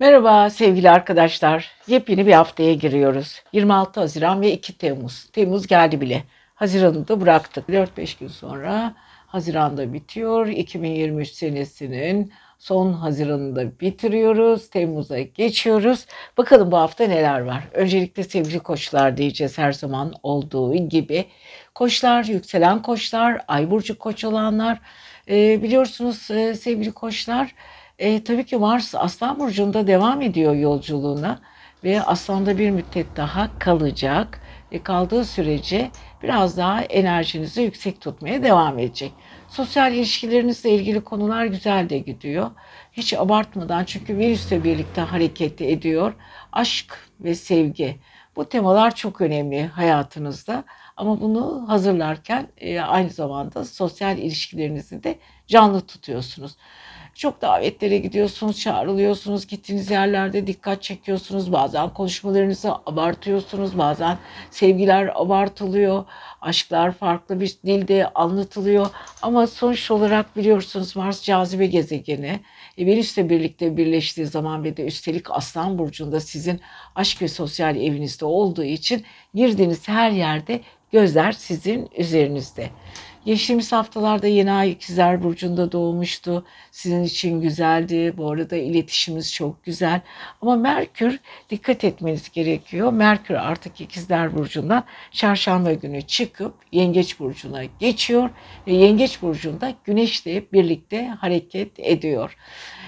Merhaba sevgili arkadaşlar. Yepyeni bir haftaya giriyoruz. 26 Haziran ve 2 Temmuz. Temmuz geldi bile. Haziran'ı da bıraktık. 4-5 gün sonra Haziran'da bitiyor. 2023 senesinin son Haziran'ında bitiriyoruz. Temmuz'a geçiyoruz. Bakalım bu hafta neler var. Öncelikle sevgili koçlar diyeceğiz her zaman olduğu gibi. Koçlar, yükselen koçlar, ay burcu koç olanlar. Ee, biliyorsunuz e, sevgili koçlar e, tabii ki Mars Aslan Burcu'nda devam ediyor yolculuğuna ve Aslan'da bir müddet daha kalacak ve kaldığı sürece biraz daha enerjinizi yüksek tutmaya devam edecek. Sosyal ilişkilerinizle ilgili konular güzel de gidiyor. Hiç abartmadan çünkü virüsle birlikte hareket ediyor. Aşk ve sevgi. Bu temalar çok önemli hayatınızda ama bunu hazırlarken e, aynı zamanda sosyal ilişkilerinizi de canlı tutuyorsunuz. Çok davetlere gidiyorsunuz, çağrılıyorsunuz, gittiğiniz yerlerde dikkat çekiyorsunuz. Bazen konuşmalarınızı abartıyorsunuz, bazen sevgiler abartılıyor, aşklar farklı bir dilde anlatılıyor. Ama sonuç olarak biliyorsunuz Mars cazibe gezegeni. E, Venüs'le birlikte birleştiği zaman ve de üstelik Aslan Burcu'nda sizin aşk ve sosyal evinizde olduğu için girdiğiniz her yerde gözler sizin üzerinizde. Geçtiğimiz haftalarda yeni ay ikizler burcunda doğmuştu. Sizin için güzeldi. Bu arada iletişimimiz çok güzel. Ama Merkür dikkat etmeniz gerekiyor. Merkür artık ikizler burcundan çarşamba günü çıkıp yengeç burcuna geçiyor. Ve yengeç burcunda güneşle birlikte hareket ediyor.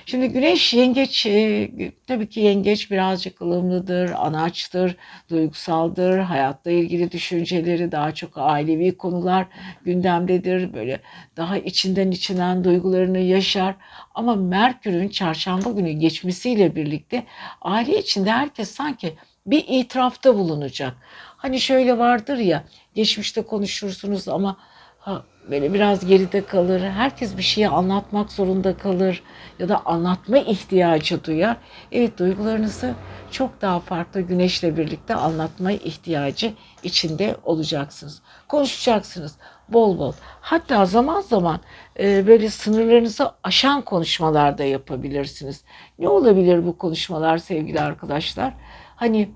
Şimdi güneş yengeç, e, tabii ki yengeç birazcık ılımlıdır, anaçtır, duygusaldır, hayatla ilgili düşünceleri daha çok ailevi konular gündemdedir. Böyle daha içinden içinden duygularını yaşar. Ama Merkür'ün çarşamba günü geçmesiyle birlikte aile içinde herkes sanki bir itirafta bulunacak. Hani şöyle vardır ya, geçmişte konuşursunuz ama ha, böyle biraz geride kalır. Herkes bir şeyi anlatmak zorunda kalır ya da anlatma ihtiyacı duyar. Evet duygularınızı çok daha farklı güneşle birlikte anlatma ihtiyacı içinde olacaksınız. Konuşacaksınız bol bol. Hatta zaman zaman e, böyle sınırlarınızı aşan konuşmalar da yapabilirsiniz. Ne olabilir bu konuşmalar sevgili arkadaşlar? Hani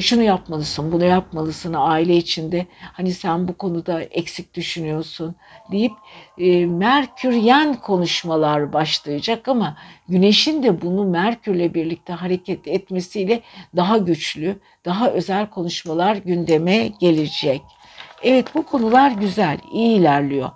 şunu yapmalısın, bunu yapmalısın aile içinde. Hani sen bu konuda eksik düşünüyorsun deyip e, Merküryen konuşmalar başlayacak ama Güneş'in de bunu Merkürle birlikte hareket etmesiyle daha güçlü, daha özel konuşmalar gündeme gelecek. Evet bu konular güzel, iyi ilerliyor.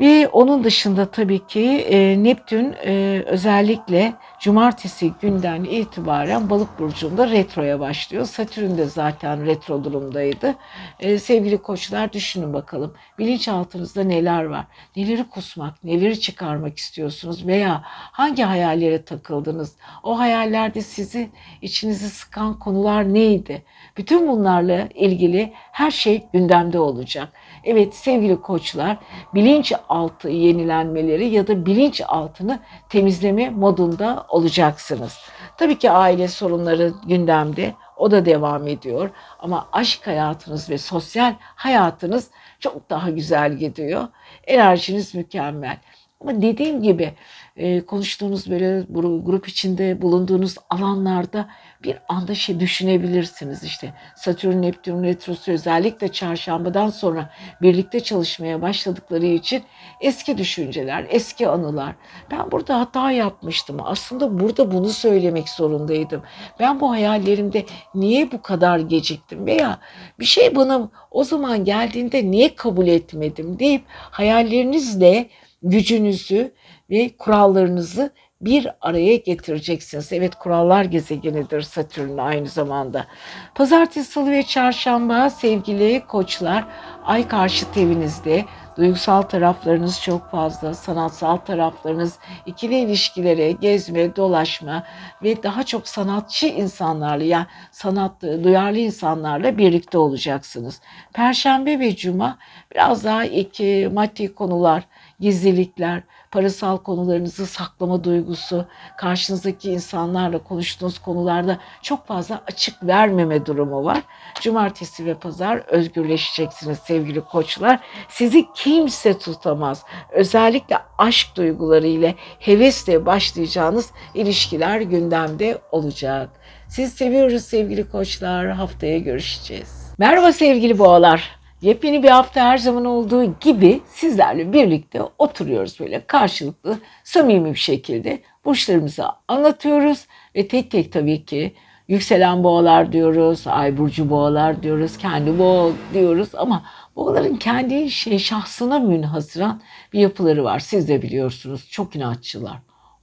Ve onun dışında tabii ki e, Neptün e, özellikle cumartesi günden itibaren balık burcunda retroya başlıyor. Satürn de zaten retro durumdaydı. E, sevgili koçlar düşünün bakalım bilinçaltınızda neler var? Neleri kusmak, neleri çıkarmak istiyorsunuz veya hangi hayallere takıldınız? O hayallerde sizi içinizi sıkan konular neydi? Bütün bunlarla ilgili her şey gündemde olacak. Evet sevgili koçlar bilinç altı yenilenmeleri ya da bilinç altını temizleme modunda olacaksınız. Tabii ki aile sorunları gündemde. O da devam ediyor. Ama aşk hayatınız ve sosyal hayatınız çok daha güzel gidiyor. Enerjiniz mükemmel. Ama dediğim gibi e, konuştuğunuz böyle grup içinde bulunduğunuz alanlarda bir anda şey düşünebilirsiniz işte Satürn Neptün retrosu özellikle çarşambadan sonra birlikte çalışmaya başladıkları için eski düşünceler, eski anılar. Ben burada hata yapmıştım. Aslında burada bunu söylemek zorundaydım. Ben bu hayallerimde niye bu kadar geciktim veya bir şey bana o zaman geldiğinde niye kabul etmedim deyip hayallerinizle gücünüzü ve kurallarınızı bir araya getireceksiniz. Evet kurallar gezegenidir Satürn aynı zamanda. Pazartesi, salı ve çarşamba sevgili koçlar ay karşı evinizde duygusal taraflarınız çok fazla, sanatsal taraflarınız, ikili ilişkilere, gezme, dolaşma ve daha çok sanatçı insanlarla yani sanat duyarlı insanlarla birlikte olacaksınız. Perşembe ve cuma biraz daha iki maddi konular gizlilikler, parasal konularınızı saklama duygusu, karşınızdaki insanlarla konuştuğunuz konularda çok fazla açık vermeme durumu var. Cumartesi ve pazar özgürleşeceksiniz sevgili koçlar. Sizi kimse tutamaz. Özellikle aşk duyguları ile hevesle başlayacağınız ilişkiler gündemde olacak. Siz seviyoruz sevgili koçlar. Haftaya görüşeceğiz. Merhaba sevgili boğalar. Yepyeni bir hafta her zaman olduğu gibi sizlerle birlikte oturuyoruz böyle karşılıklı samimi bir şekilde burçlarımızı anlatıyoruz ve tek tek tabii ki yükselen boğalar diyoruz, ay burcu boğalar diyoruz, kendi boğa diyoruz ama boğaların kendi şey şahsına münhasıran bir yapıları var. Siz de biliyorsunuz çok inatçılar.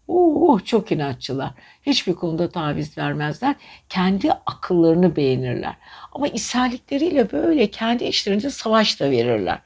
Oo, çok inatçılar. Hiçbir konuda taviz vermezler. Kendi akıllarını beğenirler. Ama ishallikleriyle böyle kendi işlerinde savaş da verirler.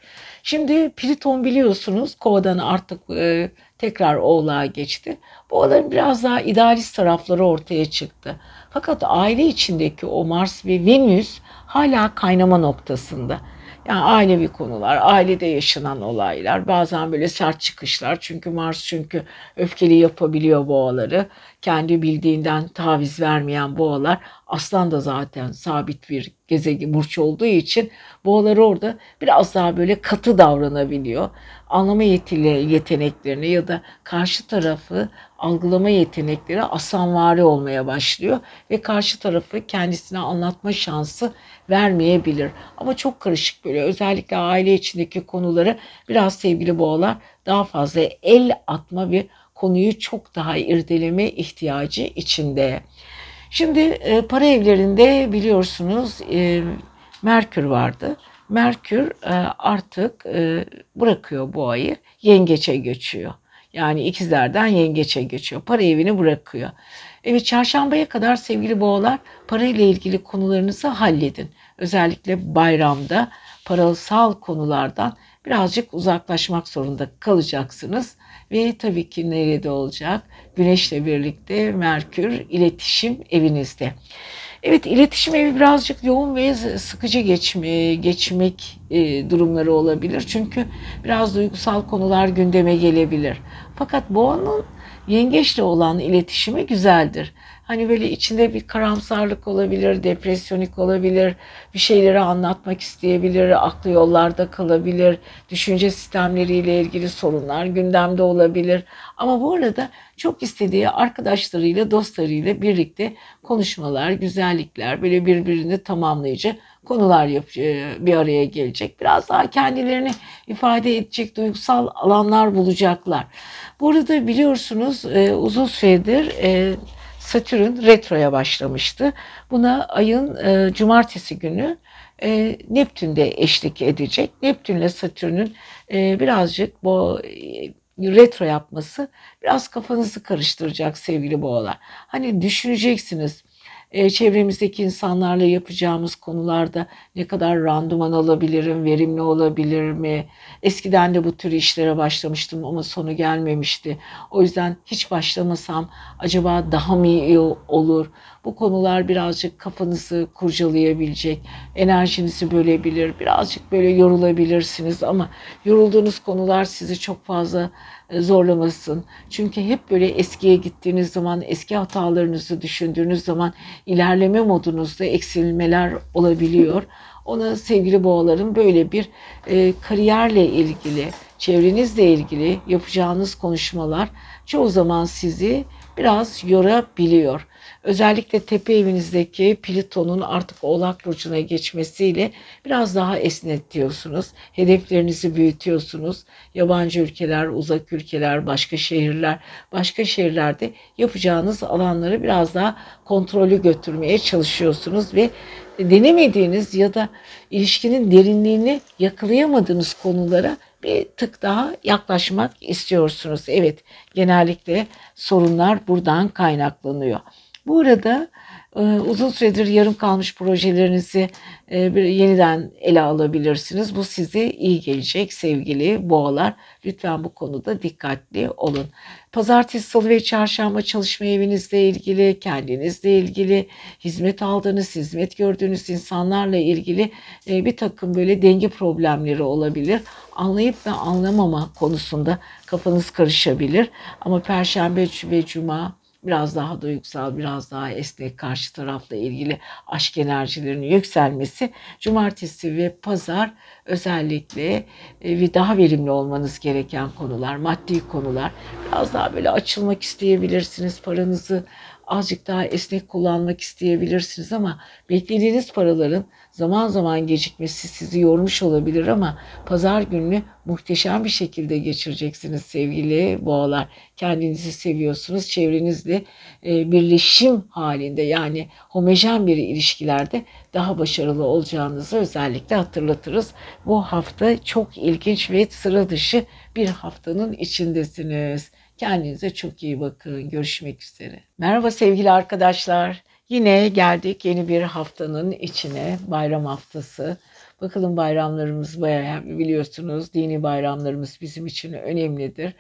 Şimdi Pliton biliyorsunuz kovadan artık e, tekrar oğlağa geçti. Bu oğlanın biraz daha idealist tarafları ortaya çıktı. Fakat aile içindeki o Mars ve Venüs hala kaynama noktasında. Yani ailevi konular, ailede yaşanan olaylar, bazen böyle sert çıkışlar. Çünkü Mars çünkü öfkeli yapabiliyor boğaları. Kendi bildiğinden taviz vermeyen boğalar. Aslan da zaten sabit bir gezegen burç olduğu için boğalar orada biraz daha böyle katı davranabiliyor. Anlama yetili yeteneklerini ya da karşı tarafı algılama yetenekleri asanvari olmaya başlıyor ve karşı tarafı kendisine anlatma şansı vermeyebilir. Ama çok karışık böyle özellikle aile içindeki konuları biraz sevgili boğalar daha fazla el atma ve konuyu çok daha irdeleme ihtiyacı içinde. Şimdi e, para evlerinde biliyorsunuz e, Merkür vardı. Merkür e, artık e, bırakıyor boğayı, yengeçe geçiyor. Yani ikizlerden yengeçe geçiyor. Para evini bırakıyor. Evet çarşambaya kadar sevgili boğalar parayla ilgili konularınızı halledin. Özellikle bayramda parasal konulardan birazcık uzaklaşmak zorunda kalacaksınız. Ve tabii ki nerede olacak? Güneşle birlikte Merkür iletişim evinizde. Evet iletişim evi birazcık yoğun ve sıkıcı geçme, geçmek e, durumları olabilir. Çünkü biraz duygusal konular gündeme gelebilir. Fakat boğanın yengeçle olan iletişimi güzeldir. Hani böyle içinde bir karamsarlık olabilir, depresyonik olabilir, bir şeyleri anlatmak isteyebilir, aklı yollarda kalabilir, düşünce sistemleriyle ilgili sorunlar gündemde olabilir. Ama bu arada çok istediği arkadaşlarıyla, dostlarıyla birlikte konuşmalar, güzellikler, böyle birbirini tamamlayıcı konular e, bir araya gelecek. Biraz daha kendilerini ifade edecek duygusal alanlar bulacaklar. Bu arada biliyorsunuz e, uzun süredir e, Satürn retroya başlamıştı. Buna ayın e, cumartesi günü e, Neptün de eşlik edecek. Neptün ile Satürn'ün e, birazcık bu e, retro yapması biraz kafanızı karıştıracak sevgili boğalar. Hani düşüneceksiniz e, çevremizdeki insanlarla yapacağımız konularda ne kadar randıman alabilirim, verimli olabilir mi? Eskiden de bu tür işlere başlamıştım ama sonu gelmemişti. O yüzden hiç başlamasam acaba daha mı iyi olur? Bu konular birazcık kafanızı kurcalayabilecek, enerjinizi bölebilir, birazcık böyle yorulabilirsiniz ama yorulduğunuz konular sizi çok fazla zorlamasın. Çünkü hep böyle eskiye gittiğiniz zaman, eski hatalarınızı düşündüğünüz zaman ilerleme modunuzda eksilmeler olabiliyor. Ona sevgili boğaların böyle bir e, kariyerle ilgili, çevrenizle ilgili yapacağınız konuşmalar çoğu zaman sizi biraz yorabiliyor. Özellikle tepe evinizdeki Plüton'un artık Oğlak Burcu'na geçmesiyle biraz daha esnetiyorsunuz. Hedeflerinizi büyütüyorsunuz. Yabancı ülkeler, uzak ülkeler, başka şehirler, başka şehirlerde yapacağınız alanları biraz daha kontrolü götürmeye çalışıyorsunuz ve denemediğiniz ya da ilişkinin derinliğini yakalayamadığınız konulara bir tık daha yaklaşmak istiyorsunuz. Evet, genellikle sorunlar buradan kaynaklanıyor. Bu arada Ee, uzun süredir yarım kalmış projelerinizi e, yeniden ele alabilirsiniz. Bu size iyi gelecek sevgili boğalar. Lütfen bu konuda dikkatli olun. Pazartesi, salı ve çarşamba çalışma evinizle ilgili, kendinizle ilgili, hizmet aldığınız, hizmet gördüğünüz insanlarla ilgili e, bir takım böyle denge problemleri olabilir. Anlayıp da anlamama konusunda kafanız karışabilir. Ama perşembe ve cuma biraz daha duygusal, biraz daha esnek karşı tarafla ilgili aşk enerjilerinin yükselmesi cumartesi ve pazar özellikle e, ve daha verimli olmanız gereken konular, maddi konular. Biraz daha böyle açılmak isteyebilirsiniz. Paranızı azıcık daha esnek kullanmak isteyebilirsiniz ama beklediğiniz paraların zaman zaman gecikmesi sizi yormuş olabilir ama pazar gününü muhteşem bir şekilde geçireceksiniz sevgili boğalar. Kendinizi seviyorsunuz. Çevrenizle e, birleşim halinde yani homojen bir ilişkilerde daha başarılı olacağınızı özellikle hatırlatırız. Bu hafta çok ilginç ve sıra dışı bir haftanın içindesiniz. Kendinize çok iyi bakın. Görüşmek üzere. Merhaba sevgili arkadaşlar. Yine geldik yeni bir haftanın içine. Bayram haftası. Bakalım bayramlarımız bayağı biliyorsunuz dini bayramlarımız bizim için önemlidir.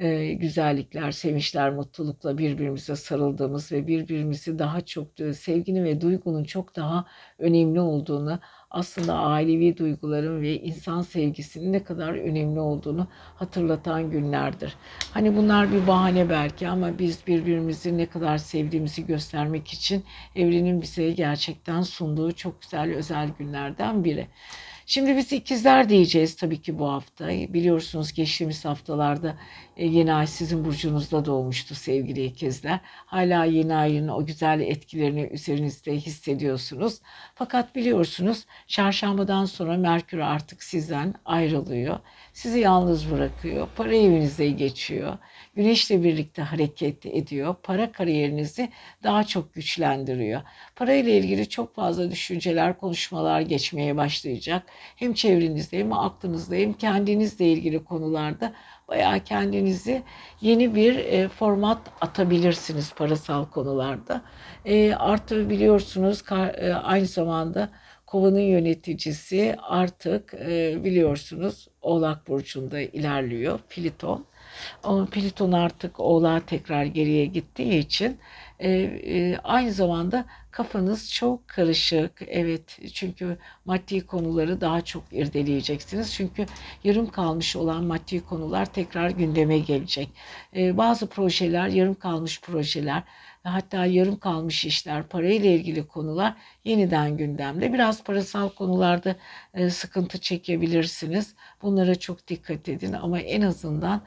Ee, güzellikler, sevinçler, mutlulukla birbirimize sarıldığımız ve birbirimizi daha çok sevginin ve duygunun çok daha önemli olduğunu aslında ailevi duyguların ve insan sevgisinin ne kadar önemli olduğunu hatırlatan günlerdir. Hani bunlar bir bahane belki ama biz birbirimizi ne kadar sevdiğimizi göstermek için evrenin bize gerçekten sunduğu çok güzel özel günlerden biri. Şimdi biz ikizler diyeceğiz tabii ki bu hafta. Biliyorsunuz geçtiğimiz haftalarda e, yeni ay sizin burcunuzda doğmuştu sevgili ikizler. Hala yeni ayın o güzel etkilerini üzerinizde hissediyorsunuz. Fakat biliyorsunuz çarşambadan sonra Merkür artık sizden ayrılıyor. Sizi yalnız bırakıyor. Para evinize geçiyor. Güneşle birlikte hareket ediyor. Para kariyerinizi daha çok güçlendiriyor. Para ile ilgili çok fazla düşünceler, konuşmalar geçmeye başlayacak. Hem çevrenizde hem aklınızda hem kendinizle ilgili konularda bayağı kendinizi yeni bir e, format atabilirsiniz parasal konularda. E, artı biliyorsunuz e, aynı zamanda kovanın yöneticisi artık e, biliyorsunuz Oğlak Burcu'nda ilerliyor Pliton. Ama Pliton artık Oğlak'a tekrar geriye gittiği için e, e, aynı zamanda kafanız çok karışık. Evet çünkü maddi konuları daha çok irdeleyeceksiniz. Çünkü yarım kalmış olan maddi konular tekrar gündeme gelecek. E, bazı projeler, yarım kalmış projeler hatta yarım kalmış işler, parayla ilgili konular yeniden gündemde. Biraz parasal konularda e, sıkıntı çekebilirsiniz. Bunlara çok dikkat edin ama en azından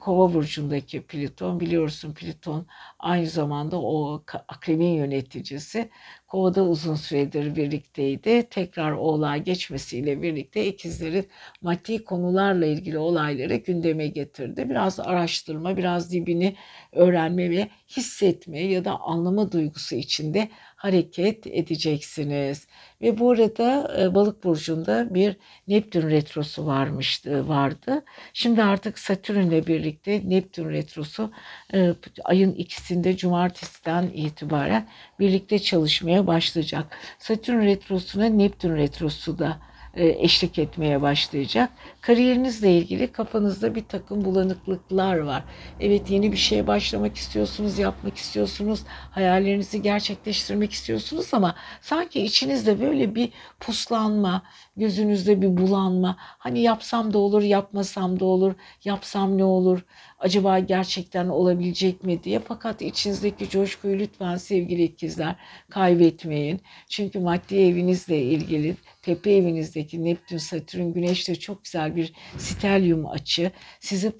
Kova burcundaki Plüton biliyorsun Plüton aynı zamanda o akrebin yöneticisi. Kovada uzun süredir birlikteydi. Tekrar oğlağa geçmesiyle birlikte ikizlerin maddi konularla ilgili olayları gündeme getirdi. Biraz araştırma, biraz dibini öğrenme ve hissetme ya da anlama duygusu içinde hareket edeceksiniz. Ve bu arada e, Balık burcunda bir Neptün retrosu varmıştı vardı. Şimdi artık Satürn'le birlikte Neptün retrosu e, ayın ikisinde cumartesiden itibaren birlikte çalışmaya başlayacak. Satürn retrosuna Neptün retrosu da eşlik etmeye başlayacak. Kariyerinizle ilgili kafanızda bir takım bulanıklıklar var. Evet yeni bir şeye başlamak istiyorsunuz, yapmak istiyorsunuz, hayallerinizi gerçekleştirmek istiyorsunuz ama sanki içinizde böyle bir puslanma, gözünüzde bir bulanma. Hani yapsam da olur, yapmasam da olur, yapsam ne olur, acaba gerçekten olabilecek mi diye. Fakat içinizdeki coşkuyu lütfen sevgili ikizler kaybetmeyin. Çünkü maddi evinizle ilgili tepe evinizdeki Neptün, Satürn, Güneş'te çok güzel bir stelyum açı sizi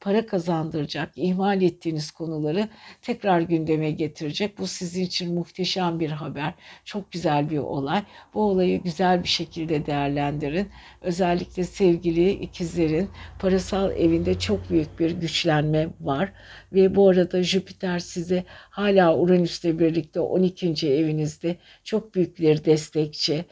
para kazandıracak, ihmal ettiğiniz konuları tekrar gündeme getirecek. Bu sizin için muhteşem bir haber. Çok güzel bir olay. Bu olayı güzel bir şekilde değerlendirin. Özellikle sevgili ikizlerin parasal evinde çok büyük bir güçlenme var. Ve bu arada Jüpiter size hala Uranüs'le birlikte 12. evinizde çok büyük bir destekçi.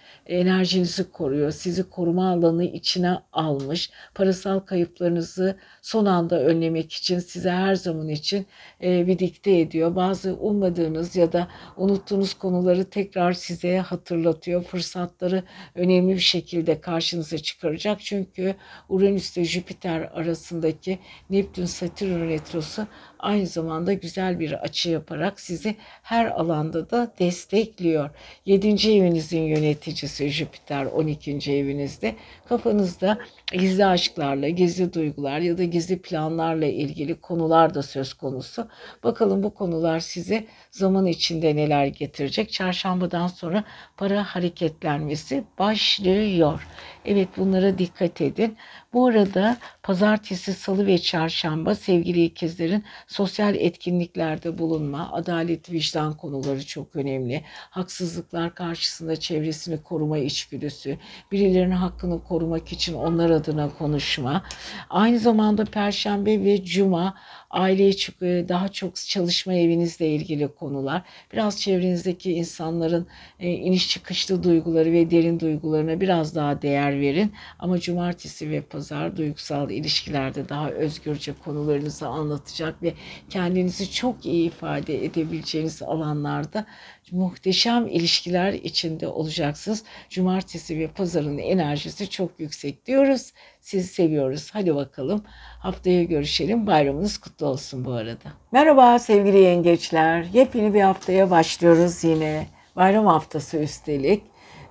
Enerjinizi koruyor. sizi koruma alanı içine almış. Parasal kayıplarınızı son anda önlemek için size her zaman için e, bir dikte ediyor. Bazı ummadığınız ya da unuttuğunuz konuları tekrar size hatırlatıyor. Fırsatları önemli bir şekilde karşınıza çıkaracak. Çünkü Uranüs ile Jüpiter arasındaki Neptün-Satürn retrosu aynı zamanda güzel bir açı yaparak sizi her alanda da destekliyor. 7. evinizin yöneticisi Jüpiter 12. evinizde kafanızda gizli aşklarla, gizli duygular ya da gizli planlarla ilgili konular da söz konusu. Bakalım bu konular size zaman içinde neler getirecek. Çarşambadan sonra para hareketlenmesi başlıyor. Evet bunlara dikkat edin. Bu arada pazartesi, salı ve çarşamba sevgili ikizlerin sosyal etkinliklerde bulunma, adalet, vicdan konuları çok önemli. Haksızlıklar karşısında çevresini koruma içgüdüsü, birilerinin hakkını korumak için onlar adına konuşma. Aynı zamanda perşembe ve cuma aile içi daha çok çalışma evinizle ilgili konular. Biraz çevrenizdeki insanların e, iniş çıkışlı duyguları ve derin duygularına biraz daha değer verin. Ama cumartesi ve pazar duygusal ilişkilerde daha özgürce konularınızı anlatacak ve kendinizi çok iyi ifade edebileceğiniz alanlarda muhteşem ilişkiler içinde olacaksınız. Cumartesi ve pazarın enerjisi çok yüksek diyoruz. Sizi seviyoruz. Hadi bakalım haftaya görüşelim. Bayramınız kutlu olsun bu arada. Merhaba sevgili yengeçler. Yepyeni bir haftaya başlıyoruz yine. Bayram haftası üstelik.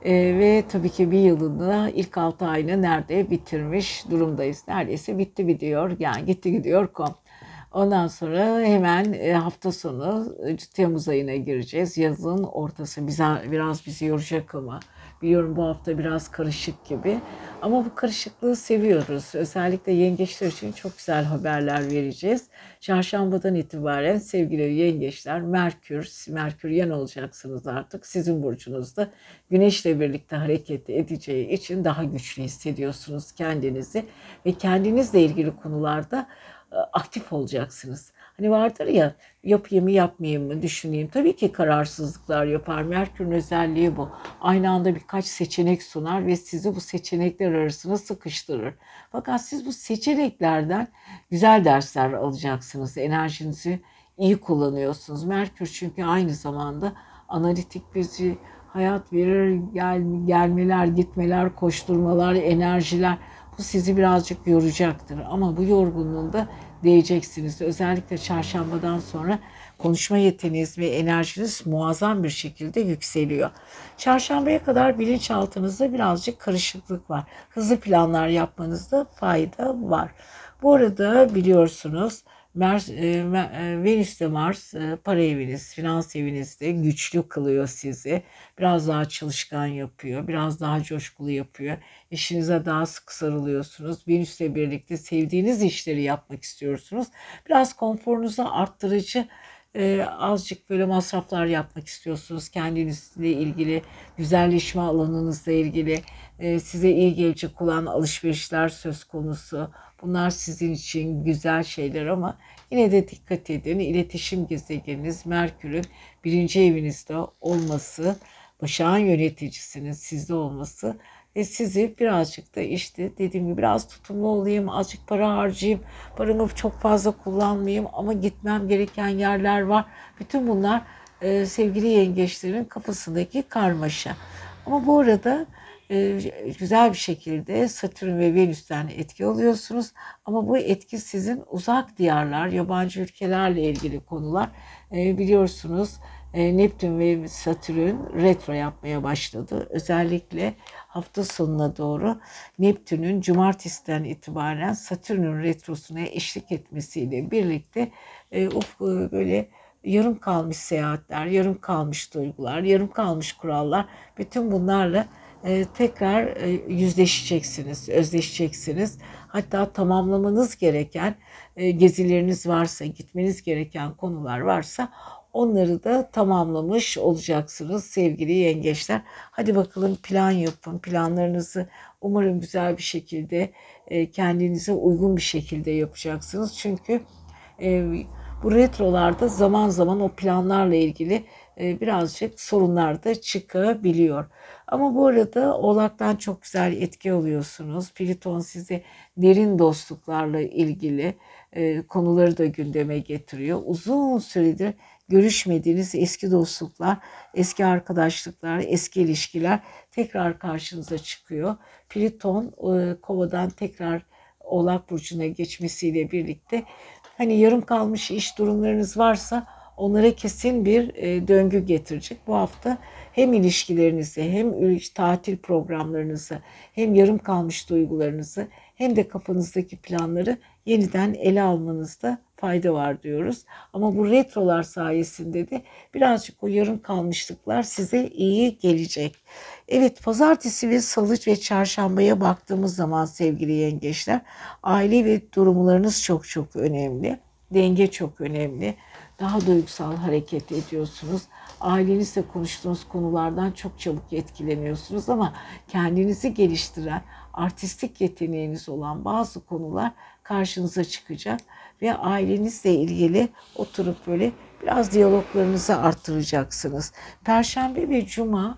Ee, ve tabii ki bir yılında ilk 6 ayını nerede bitirmiş durumdayız. Neredeyse bitti gidiyor. Yani gitti gidiyor kom. Ondan sonra hemen e, hafta sonu e, Temmuz ayına gireceğiz. Yazın ortası bize, biraz bizi yoracak ama biliyorum bu hafta biraz karışık gibi. Ama bu karışıklığı seviyoruz. Özellikle yengeçler için çok güzel haberler vereceğiz. Çarşambadan itibaren sevgili yengeçler Merkür, Merkür yan olacaksınız artık. Sizin burcunuzda Güneşle birlikte hareket edeceği için daha güçlü hissediyorsunuz kendinizi. Ve kendinizle ilgili konularda aktif olacaksınız. Hani vardır ya yapayım mı yapmayayım mı düşüneyim. Tabii ki kararsızlıklar yapar. Merkür'ün özelliği bu. Aynı anda birkaç seçenek sunar ve sizi bu seçenekler arasına sıkıştırır. Fakat siz bu seçeneklerden güzel dersler alacaksınız. Enerjinizi iyi kullanıyorsunuz. Merkür çünkü aynı zamanda analitik bizi hayat verir, gel, gelmeler, gitmeler, koşturmalar, enerjiler bu sizi birazcık yoracaktır. Ama bu yorgunluğunda değeceksiniz. Özellikle çarşambadan sonra konuşma yeteneğiniz ve enerjiniz muazzam bir şekilde yükseliyor. Çarşambaya kadar bilinçaltınızda birazcık karışıklık var. Hızlı planlar yapmanızda fayda var. Bu arada biliyorsunuz Mers, e, e, Venüs de Mars e, para eviniz, finans evinizde güçlü kılıyor sizi. Biraz daha çalışkan yapıyor, biraz daha coşkulu yapıyor. İşinize daha sık sarılıyorsunuz. Venüs'le birlikte sevdiğiniz işleri yapmak istiyorsunuz. Biraz konforunuzu arttırıcı e, azıcık böyle masraflar yapmak istiyorsunuz. Kendinizle ilgili, güzelleşme alanınızla ilgili e, size iyi gelecek olan alışverişler söz konusu. Bunlar sizin için güzel şeyler ama yine de dikkat edin. İletişim gezegeniniz Merkür'ün birinci evinizde olması, başağın yöneticisinin sizde olması ve sizi birazcık da işte dediğim gibi biraz tutumlu olayım, azıcık para harcayayım, paramı çok fazla kullanmayayım ama gitmem gereken yerler var. Bütün bunlar e, sevgili yengeçlerin kafasındaki karmaşa. Ama bu arada güzel bir şekilde Satürn ve Venüs'ten etki alıyorsunuz. Ama bu etki sizin uzak diyarlar, yabancı ülkelerle ilgili konular. E, biliyorsunuz e, Neptün ve Satürn retro yapmaya başladı. Özellikle hafta sonuna doğru Neptün'ün cumartesiden itibaren Satürn'ün retrosuna eşlik etmesiyle birlikte e, ufku böyle yarım kalmış seyahatler, yarım kalmış duygular, yarım kalmış kurallar bütün bunlarla e, tekrar e, yüzleşeceksiniz, özleşeceksiniz. Hatta tamamlamanız gereken e, gezileriniz varsa, gitmeniz gereken konular varsa onları da tamamlamış olacaksınız sevgili yengeçler. Hadi bakalım plan yapın. Planlarınızı umarım güzel bir şekilde kendinize uygun bir şekilde yapacaksınız. Çünkü bu retrolarda zaman zaman o planlarla ilgili birazcık sorunlar da çıkabiliyor. Ama bu arada Oğlak'tan çok güzel etki alıyorsunuz. Pliton size derin dostluklarla ilgili e, konuları da gündeme getiriyor. Uzun süredir görüşmediğiniz eski dostluklar, eski arkadaşlıklar, eski ilişkiler tekrar karşınıza çıkıyor. Pliton e, kovadan tekrar Oğlak Burcu'na geçmesiyle birlikte hani yarım kalmış iş durumlarınız varsa onlara kesin bir e, döngü getirecek. Bu hafta hem ilişkilerinizi hem tatil programlarınızı hem yarım kalmış duygularınızı hem de kafanızdaki planları yeniden ele almanızda fayda var diyoruz. Ama bu retrolar sayesinde de birazcık o yarım kalmışlıklar size iyi gelecek. Evet pazartesi ve salı ve çarşambaya baktığımız zaman sevgili yengeçler aile ve durumlarınız çok çok önemli. Denge çok önemli. Daha duygusal hareket ediyorsunuz. Ailenizle konuştuğunuz konulardan çok çabuk etkileniyorsunuz ama kendinizi geliştiren, artistik yeteneğiniz olan bazı konular karşınıza çıkacak ve ailenizle ilgili oturup böyle biraz diyaloglarınızı arttıracaksınız. Perşembe ve cuma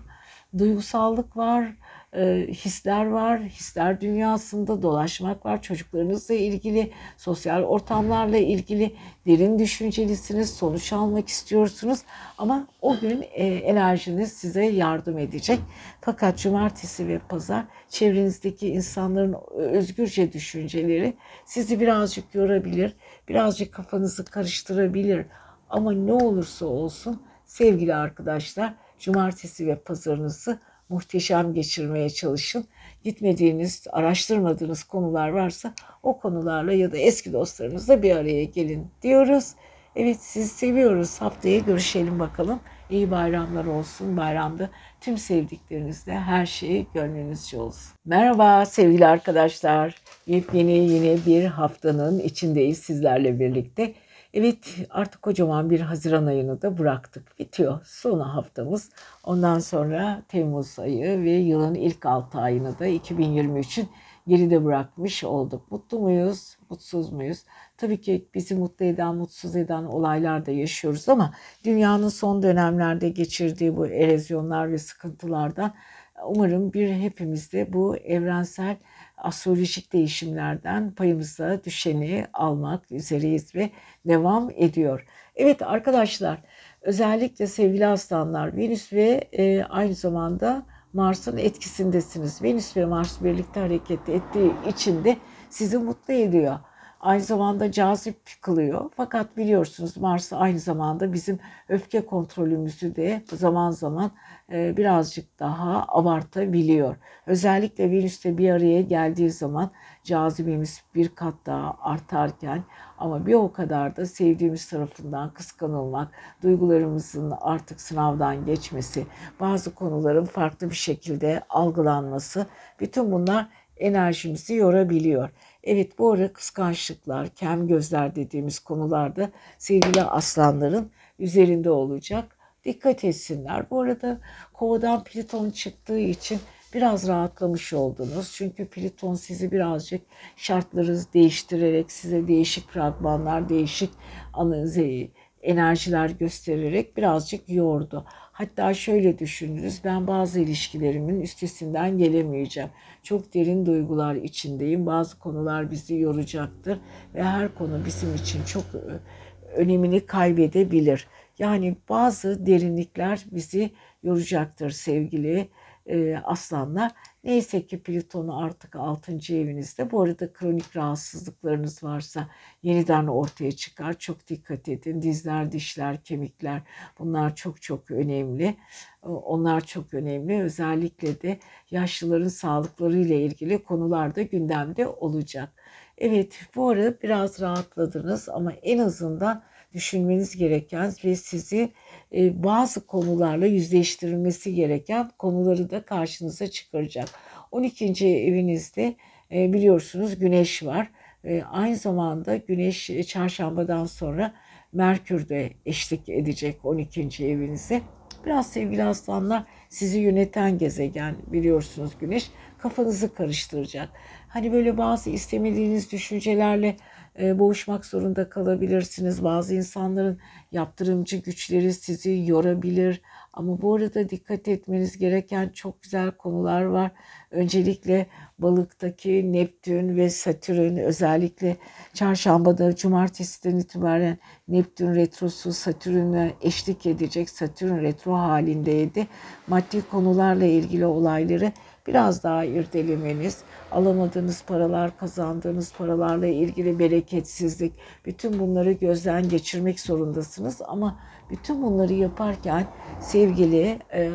duygusallık var, e, hisler var, hisler dünyasında dolaşmak var. Çocuklarınızla ilgili, sosyal ortamlarla ilgili derin düşüncelisiniz, sonuç almak istiyorsunuz. Ama o gün e, enerjiniz size yardım edecek. Fakat cumartesi ve pazar çevrenizdeki insanların özgürce düşünceleri sizi birazcık yorabilir, birazcık kafanızı karıştırabilir. Ama ne olursa olsun sevgili arkadaşlar cumartesi ve pazarınızı muhteşem geçirmeye çalışın. Gitmediğiniz, araştırmadığınız konular varsa o konularla ya da eski dostlarınızla bir araya gelin diyoruz. Evet sizi seviyoruz. Haftaya görüşelim bakalım. İyi bayramlar olsun. Bayramda tüm sevdiklerinizle her şey gönlünüzce olsun. Merhaba sevgili arkadaşlar. Yepyeni yine bir haftanın içindeyiz sizlerle birlikte. Evet artık kocaman bir Haziran ayını da bıraktık. Bitiyor son haftamız. Ondan sonra Temmuz ayı ve yılın ilk 6 ayını da 2023'ün geride bırakmış olduk. Mutlu muyuz? Mutsuz muyuz? Tabii ki bizi mutlu eden, mutsuz eden olaylar da yaşıyoruz ama dünyanın son dönemlerde geçirdiği bu erozyonlar ve sıkıntılardan umarım bir hepimizde bu evrensel astrolojik değişimlerden payımıza düşeni almak üzereyiz ve devam ediyor. Evet arkadaşlar özellikle sevgili aslanlar Venüs ve e, aynı zamanda Mars'ın etkisindesiniz. Venüs ve Mars birlikte hareket ettiği için de sizi mutlu ediyor aynı zamanda cazip kılıyor. Fakat biliyorsunuz Mars aynı zamanda bizim öfke kontrolümüzü de zaman zaman e, birazcık daha abartabiliyor. Özellikle Venüs'te bir araya geldiği zaman cazibemiz bir kat daha artarken ama bir o kadar da sevdiğimiz tarafından kıskanılmak, duygularımızın artık sınavdan geçmesi, bazı konuların farklı bir şekilde algılanması bütün bunlar enerjimizi yorabiliyor. Evet bu ara kıskançlıklar, kem gözler dediğimiz konularda sevgili aslanların üzerinde olacak. Dikkat etsinler. Bu arada kovadan Plüton çıktığı için biraz rahatlamış oldunuz. Çünkü Plüton sizi birazcık şartları değiştirerek size değişik fragmanlar, değişik enerjiler göstererek birazcık yordu. Hatta şöyle düşünürüz, ben bazı ilişkilerimin üstesinden gelemeyeceğim. Çok derin duygular içindeyim. Bazı konular bizi yoracaktır ve her konu bizim için çok e, önemini kaybedebilir. Yani bazı derinlikler bizi yoracaktır sevgili e, aslanlar. Neyse ki Plüton'u artık 6. evinizde. Bu arada kronik rahatsızlıklarınız varsa yeniden ortaya çıkar. Çok dikkat edin. Dizler, dişler, kemikler bunlar çok çok önemli. Onlar çok önemli. Özellikle de yaşlıların sağlıklarıyla ilgili konular da gündemde olacak. Evet bu ara biraz rahatladınız ama en azından düşünmeniz gereken ve sizi bazı konularla yüzleştirilmesi gereken konuları da karşınıza çıkaracak. 12. evinizde e, biliyorsunuz güneş var. E, aynı zamanda güneş çarşambadan sonra Merkür de eşlik edecek 12. evinize. Biraz sevgili aslanlar sizi yöneten gezegen biliyorsunuz güneş kafanızı karıştıracak. Hani böyle bazı istemediğiniz düşüncelerle e, boğuşmak zorunda kalabilirsiniz. Bazı insanların yaptırımcı güçleri sizi yorabilir. Ama bu arada dikkat etmeniz gereken çok güzel konular var. Öncelikle balıktaki Neptün ve Satürn özellikle çarşambada cumartesiden itibaren Neptün retrosu Satürn'e eşlik edecek. Satürn retro halindeydi. Maddi konularla ilgili olayları biraz daha irdelemeniz, alamadığınız paralar, kazandığınız paralarla ilgili bereketsizlik, bütün bunları gözden geçirmek zorundasınız. Ama bütün bunları yaparken sevgili e,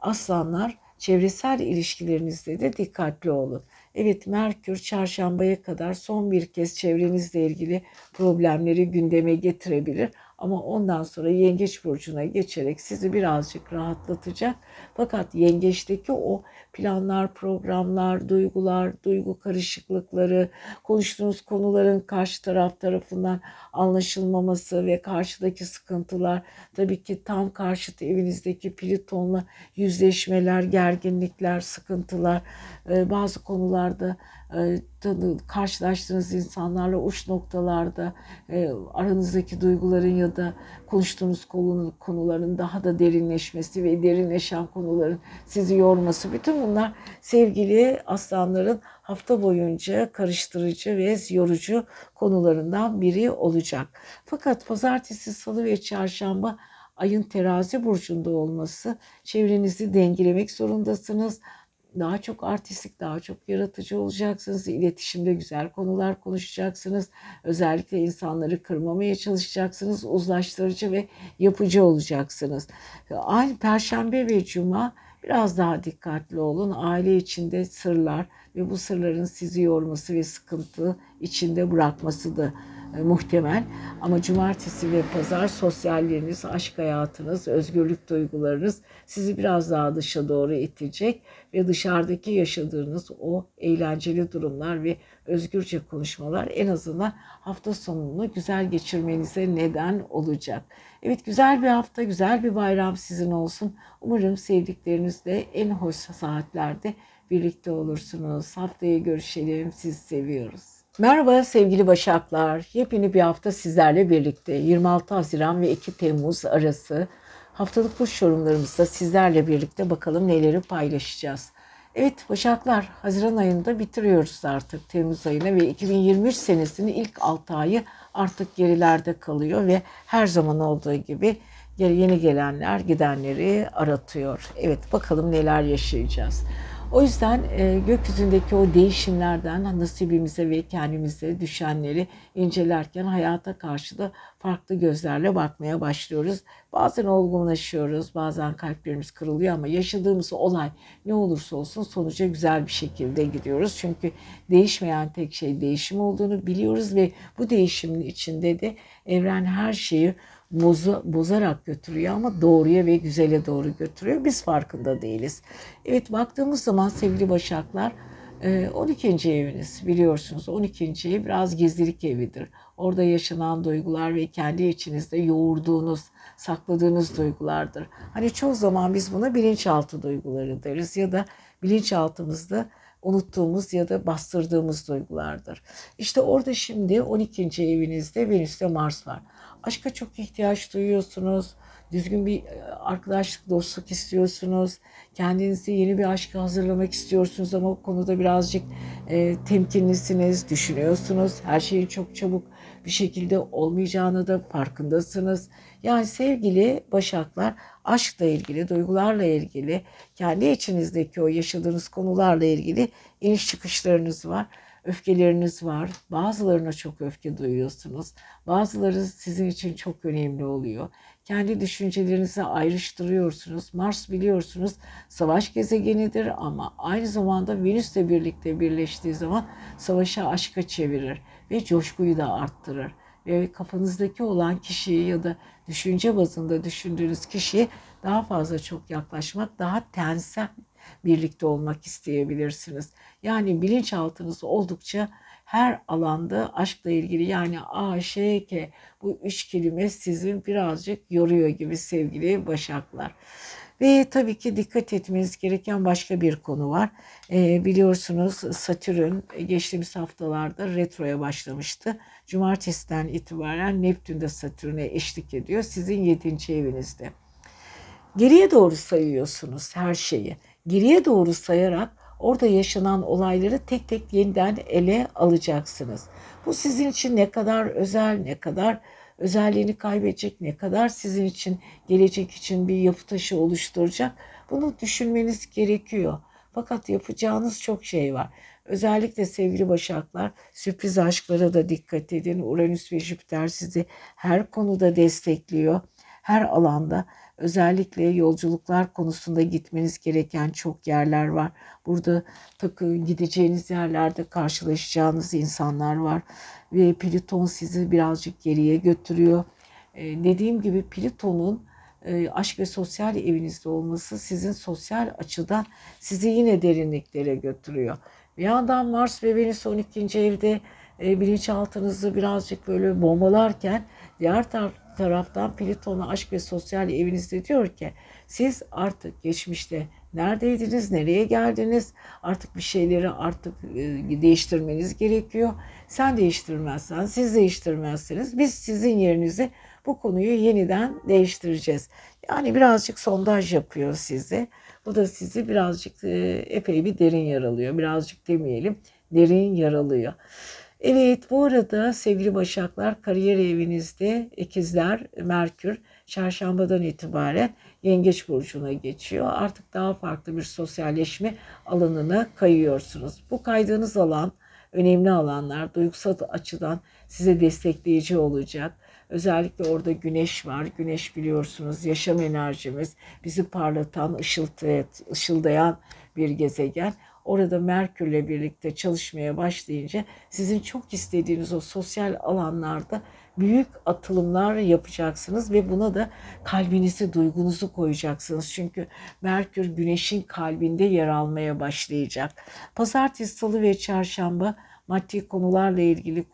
aslanlar çevresel ilişkilerinizde de dikkatli olun. Evet Merkür çarşambaya kadar son bir kez çevrenizle ilgili problemleri gündeme getirebilir. Ama ondan sonra yengeç burcuna geçerek sizi birazcık rahatlatacak. Fakat yengeçteki o planlar, programlar, duygular, duygu karışıklıkları, konuştuğunuz konuların karşı taraf tarafından anlaşılmaması ve karşıdaki sıkıntılar, tabii ki tam karşıt evinizdeki Plüton'la yüzleşmeler, gerginlikler, sıkıntılar, e, bazı konularda karşılaştığınız insanlarla uç noktalarda e, aranızdaki duyguların ya da konuştuğunuz konuların daha da derinleşmesi ve derinleşen konuların sizi yorması bütün bunlar sevgili aslanların hafta boyunca karıştırıcı ve yorucu konularından biri olacak. Fakat pazartesi, salı ve çarşamba ayın terazi burcunda olması çevrenizi dengelemek zorundasınız daha çok artistik, daha çok yaratıcı olacaksınız. İletişimde güzel konular konuşacaksınız. Özellikle insanları kırmamaya çalışacaksınız. Uzlaştırıcı ve yapıcı olacaksınız. Aynı Perşembe ve Cuma biraz daha dikkatli olun. Aile içinde sırlar ve bu sırların sizi yorması ve sıkıntı içinde bırakması da e, muhtemel. Ama cumartesi ve pazar sosyalleriniz, aşk hayatınız, özgürlük duygularınız sizi biraz daha dışa doğru itecek ve dışarıdaki yaşadığınız o eğlenceli durumlar ve özgürce konuşmalar en azından hafta sonunu güzel geçirmenize neden olacak. Evet güzel bir hafta, güzel bir bayram sizin olsun. Umarım sevdiklerinizle en hoş saatlerde birlikte olursunuz. Haftaya görüşelim. Sizi seviyoruz. Merhaba sevgili Başaklar. Yepyeni bir hafta sizlerle birlikte. 26 Haziran ve 2 Temmuz arası haftalık burç yorumlarımızda sizlerle birlikte bakalım neleri paylaşacağız. Evet Başaklar Haziran ayında bitiriyoruz artık Temmuz ayına ve 2023 senesinin ilk 6 ayı artık gerilerde kalıyor ve her zaman olduğu gibi yeni gelenler gidenleri aratıyor. Evet bakalım neler yaşayacağız. O yüzden e, gökyüzündeki o değişimlerden nasibimize ve kendimize düşenleri incelerken hayata karşı da farklı gözlerle bakmaya başlıyoruz. Bazen olgunlaşıyoruz, bazen kalplerimiz kırılıyor ama yaşadığımız olay ne olursa olsun sonuca güzel bir şekilde gidiyoruz. Çünkü değişmeyen tek şey değişim olduğunu biliyoruz ve bu değişimin içinde de evren her şeyi bozu, bozarak götürüyor ama doğruya ve güzele doğru götürüyor. Biz farkında değiliz. Evet baktığımız zaman sevgili Başaklar 12. E, eviniz biliyorsunuz 12. ev biraz gizlilik evidir. Orada yaşanan duygular ve kendi içinizde yoğurduğunuz, sakladığınız duygulardır. Hani çoğu zaman biz buna bilinçaltı duyguları deriz ya da bilinçaltımızda unuttuğumuz ya da bastırdığımız duygulardır. İşte orada şimdi 12. evinizde Venüs ve Mars var. Aşka çok ihtiyaç duyuyorsunuz. Düzgün bir e, arkadaşlık, dostluk istiyorsunuz. Kendinizi yeni bir aşka hazırlamak istiyorsunuz ama o konuda birazcık e, temkinlisiniz, düşünüyorsunuz. Her şeyin çok çabuk bir şekilde olmayacağını da farkındasınız. Yani sevgili başaklar aşkla ilgili, duygularla ilgili, kendi içinizdeki o yaşadığınız konularla ilgili iniş çıkışlarınız var öfkeleriniz var. Bazılarına çok öfke duyuyorsunuz. Bazıları sizin için çok önemli oluyor. Kendi düşüncelerinizi ayrıştırıyorsunuz. Mars biliyorsunuz savaş gezegenidir ama aynı zamanda Venüs'le birlikte birleştiği zaman savaşa aşka çevirir ve coşkuyu da arttırır. Ve kafanızdaki olan kişiyi ya da düşünce bazında düşündüğünüz kişiye daha fazla çok yaklaşmak, daha tensel birlikte olmak isteyebilirsiniz. Yani bilinçaltınız oldukça her alanda aşkla ilgili yani A, Ş, K bu üç kelime sizin birazcık yoruyor gibi sevgili başaklar. Ve tabii ki dikkat etmeniz gereken başka bir konu var. E, biliyorsunuz Satürn geçtiğimiz haftalarda retroya başlamıştı. Cumartesiden itibaren Neptün de Satürn'e eşlik ediyor. Sizin 7. evinizde. Geriye doğru sayıyorsunuz her şeyi. Geriye doğru sayarak orada yaşanan olayları tek tek yeniden ele alacaksınız. Bu sizin için ne kadar özel, ne kadar özelliğini kaybedecek, ne kadar sizin için gelecek için bir yapı taşı oluşturacak bunu düşünmeniz gerekiyor. Fakat yapacağınız çok şey var. Özellikle sevgili başaklar sürpriz aşklara da dikkat edin. Uranüs ve Jüpiter sizi her konuda destekliyor. Her alanda özellikle yolculuklar konusunda gitmeniz gereken çok yerler var. Burada takı gideceğiniz yerlerde karşılaşacağınız insanlar var ve Plüton sizi birazcık geriye götürüyor. Ee, dediğim gibi Plüton'un e, aşk ve sosyal evinizde olması sizin sosyal açıdan sizi yine derinliklere götürüyor. Bir yandan Mars ve Venüs 12. evde e, bilinçaltınızı birazcık böyle bombalarken diğer tar- taraftan Plüton'u aşk ve sosyal evinizde diyor ki siz artık geçmişte neredeydiniz, nereye geldiniz, artık bir şeyleri artık e, değiştirmeniz gerekiyor. Sen değiştirmezsen, siz değiştirmezseniz biz sizin yerinize bu konuyu yeniden değiştireceğiz. Yani birazcık sondaj yapıyor size. Bu da sizi birazcık e, epey bir derin yaralıyor. Birazcık demeyelim, derin yaralıyor. Evet bu arada sevgili Başaklar kariyer evinizde ikizler Merkür çarşambadan itibaren Yengeç Burcu'na geçiyor. Artık daha farklı bir sosyalleşme alanına kayıyorsunuz. Bu kaydığınız alan önemli alanlar duygusal açıdan size destekleyici olacak. Özellikle orada güneş var. Güneş biliyorsunuz yaşam enerjimiz, bizi parlatan, ışıldayan bir gezegen. Orada Merkür'le birlikte çalışmaya başlayınca sizin çok istediğiniz o sosyal alanlarda büyük atılımlar yapacaksınız ve buna da kalbinizi, duygunuzu koyacaksınız. Çünkü Merkür Güneş'in kalbinde yer almaya başlayacak. Pazartesi, Salı ve Çarşamba maddi konularla ilgili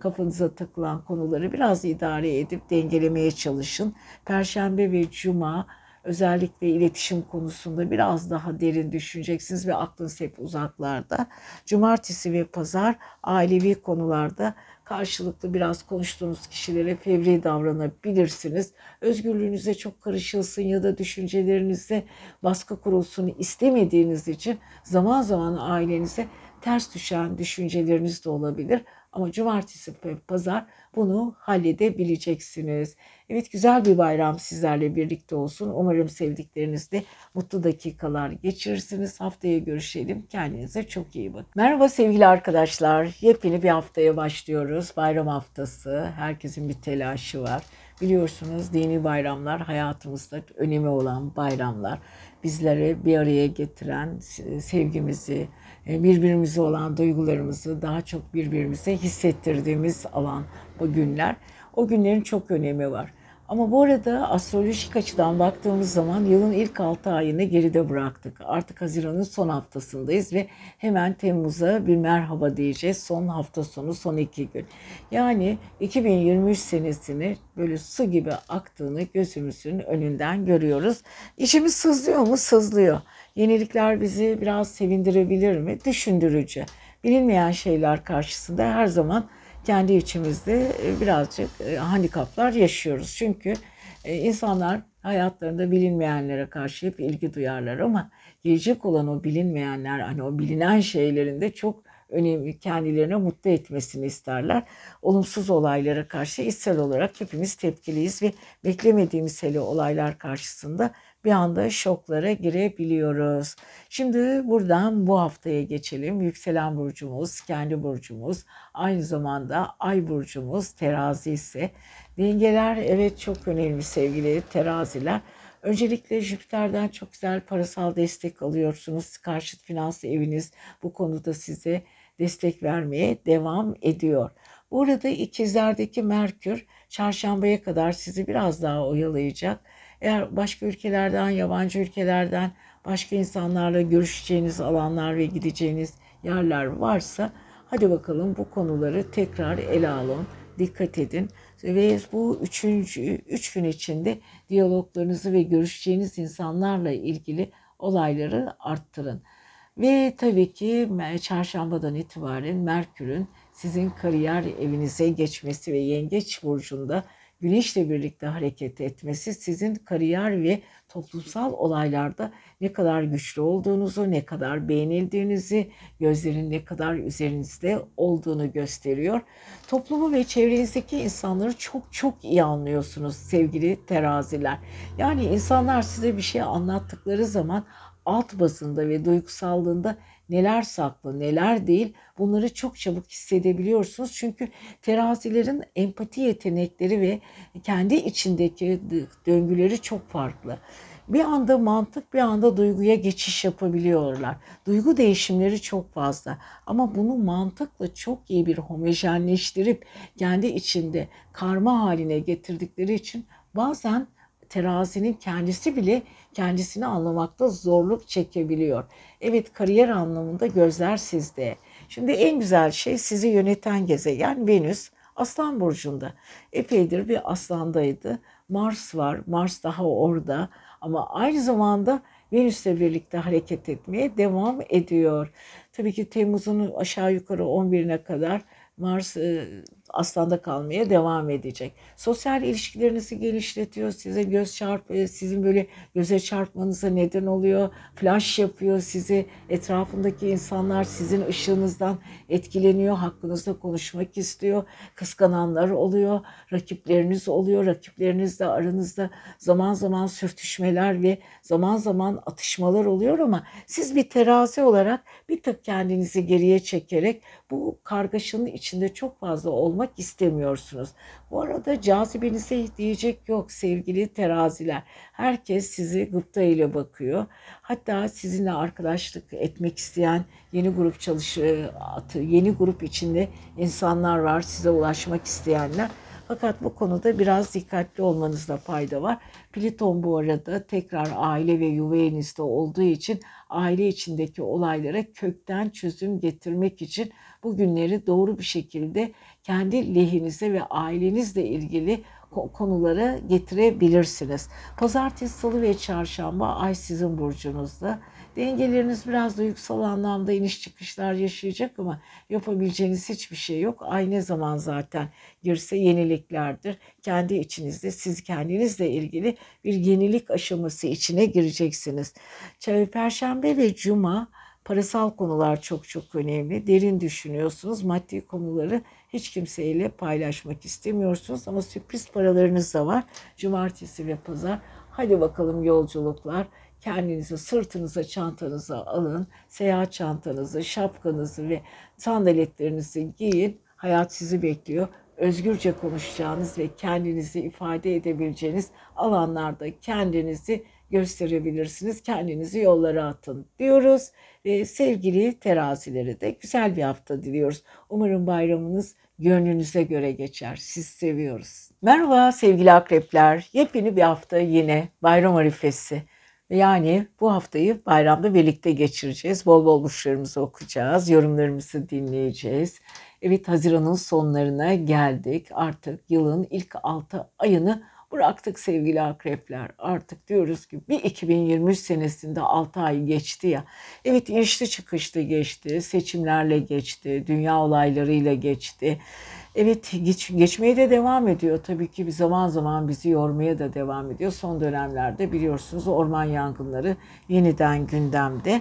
kafanıza takılan konuları biraz idare edip dengelemeye çalışın. Perşembe ve Cuma özellikle iletişim konusunda biraz daha derin düşüneceksiniz ve aklınız hep uzaklarda. Cumartesi ve pazar ailevi konularda karşılıklı biraz konuştuğunuz kişilere fevri davranabilirsiniz. Özgürlüğünüze çok karışılsın ya da düşüncelerinize baskı kurulsun istemediğiniz için zaman zaman ailenize ters düşen düşünceleriniz de olabilir. Ama cumartesi ve pazar bunu halledebileceksiniz. Evet güzel bir bayram sizlerle birlikte olsun. Umarım sevdiklerinizle mutlu dakikalar geçirirsiniz. Haftaya görüşelim. Kendinize çok iyi bakın. Merhaba sevgili arkadaşlar. Yepyeni bir haftaya başlıyoruz. Bayram haftası. Herkesin bir telaşı var. Biliyorsunuz dini bayramlar hayatımızda önemi olan bayramlar. Bizleri bir araya getiren sevgimizi, e, birbirimize olan duygularımızı daha çok birbirimize hissettirdiğimiz alan bu günler. O günlerin çok önemi var. Ama bu arada astrolojik açıdan baktığımız zaman yılın ilk 6 ayını geride bıraktık. Artık Haziran'ın son haftasındayız ve hemen Temmuz'a bir merhaba diyeceğiz. Son hafta sonu, son iki gün. Yani 2023 senesini böyle su gibi aktığını gözümüzün önünden görüyoruz. İçimiz sızlıyor mu? Sızlıyor. Yenilikler bizi biraz sevindirebilir mi? Düşündürücü. Bilinmeyen şeyler karşısında her zaman kendi içimizde e, birazcık e, handikaplar yaşıyoruz. Çünkü e, insanlar hayatlarında bilinmeyenlere karşı hep ilgi duyarlar ama gelecek olan o bilinmeyenler hani o bilinen şeylerin de çok önemli kendilerine mutlu etmesini isterler. Olumsuz olaylara karşı içsel olarak hepimiz tepkiliyiz ve beklemediğimiz hele olaylar karşısında bir anda şoklara girebiliyoruz. Şimdi buradan bu haftaya geçelim. Yükselen burcumuz, kendi burcumuz, aynı zamanda ay burcumuz terazi ise dengeler evet çok önemli sevgili teraziler. Öncelikle Jüpiter'den çok güzel parasal destek alıyorsunuz. Karşıt finanslı eviniz bu konuda size destek vermeye devam ediyor. Burada ikizlerdeki Merkür çarşambaya kadar sizi biraz daha oyalayacak eğer başka ülkelerden, yabancı ülkelerden başka insanlarla görüşeceğiniz alanlar ve gideceğiniz yerler varsa hadi bakalım bu konuları tekrar ele alın. Dikkat edin. Ve bu üçüncü, üç gün içinde diyaloglarınızı ve görüşeceğiniz insanlarla ilgili olayları arttırın. Ve tabii ki çarşambadan itibaren Merkür'ün sizin kariyer evinize geçmesi ve Yengeç burcunda Güneşle birlikte hareket etmesi sizin kariyer ve toplumsal olaylarda ne kadar güçlü olduğunuzu, ne kadar beğenildiğinizi, gözlerin ne kadar üzerinizde olduğunu gösteriyor. Toplumu ve çevrenizdeki insanları çok çok iyi anlıyorsunuz sevgili teraziler. Yani insanlar size bir şey anlattıkları zaman alt basında ve duygusallığında neler saklı, neler değil bunları çok çabuk hissedebiliyorsunuz. Çünkü terazilerin empati yetenekleri ve kendi içindeki döngüleri çok farklı. Bir anda mantık, bir anda duyguya geçiş yapabiliyorlar. Duygu değişimleri çok fazla. Ama bunu mantıkla çok iyi bir homojenleştirip kendi içinde karma haline getirdikleri için bazen terazinin kendisi bile kendisini anlamakta zorluk çekebiliyor. Evet kariyer anlamında gözler sizde. Şimdi en güzel şey sizi yöneten gezegen Venüs Aslan burcunda. Epeydir bir aslandaydı. Mars var. Mars daha orada ama aynı zamanda Venüs'le birlikte hareket etmeye devam ediyor. Tabii ki Temmuz'un aşağı yukarı 11'ine kadar Mars e, aslanda kalmaya devam edecek. Sosyal ilişkilerinizi genişletiyor. Size göz çarp, e, sizin böyle göze çarpmanıza neden oluyor. Flash yapıyor sizi. Etrafındaki insanlar sizin ışığınızdan etkileniyor. Hakkınızda konuşmak istiyor. Kıskananlar oluyor. Rakipleriniz oluyor. Rakiplerinizle aranızda zaman zaman sürtüşmeler ve zaman zaman atışmalar oluyor ama siz bir terazi olarak bir tık kendinizi geriye çekerek bu kargaşanın içinde çok fazla olmak istemiyorsunuz. Bu arada cazibenize diyecek yok sevgili teraziler. Herkes sizi gıpta ile bakıyor. Hatta sizinle arkadaşlık etmek isteyen yeni grup çalışı, yeni grup içinde insanlar var size ulaşmak isteyenler. Fakat bu konuda biraz dikkatli olmanızda fayda var. Pliton bu arada tekrar aile ve yuva olduğu için aile içindeki olaylara kökten çözüm getirmek için bu günleri doğru bir şekilde kendi lehinize ve ailenizle ilgili konulara getirebilirsiniz. Pazartesi, salı ve çarşamba ay sizin burcunuzda. Dengeleriniz biraz duygusal anlamda iniş çıkışlar yaşayacak ama yapabileceğiniz hiçbir şey yok. Ay ne zaman zaten girse yeniliklerdir. Kendi içinizde siz kendinizle ilgili bir yenilik aşaması içine gireceksiniz. Perşembe ve Cuma parasal konular çok çok önemli. Derin düşünüyorsunuz. Maddi konuları hiç kimseyle paylaşmak istemiyorsunuz ama sürpriz paralarınız da var. Cumartesi ve pazar. Hadi bakalım yolculuklar. Kendinizi sırtınıza çantanızı alın. Seyahat çantanızı, şapkanızı ve sandaletlerinizi giyin. Hayat sizi bekliyor özgürce konuşacağınız ve kendinizi ifade edebileceğiniz alanlarda kendinizi gösterebilirsiniz. Kendinizi yollara atın diyoruz. Ve sevgili terazileri de güzel bir hafta diliyoruz. Umarım bayramınız gönlünüze göre geçer. Siz seviyoruz. Merhaba sevgili akrepler. Yepyeni bir hafta yine bayram arifesi. Yani bu haftayı bayramda birlikte geçireceğiz. Bol bol burçlarımızı okuyacağız. Yorumlarımızı dinleyeceğiz. Evet Haziran'ın sonlarına geldik. Artık yılın ilk 6 ayını bıraktık sevgili akrepler. Artık diyoruz ki bir 2023 senesinde 6 ay geçti ya. Evet inişli çıkışlı geçti. Seçimlerle geçti. Dünya olaylarıyla geçti. Evet geç, geçmeye de devam ediyor. Tabii ki bir zaman zaman bizi yormaya da devam ediyor. Son dönemlerde biliyorsunuz orman yangınları yeniden gündemde.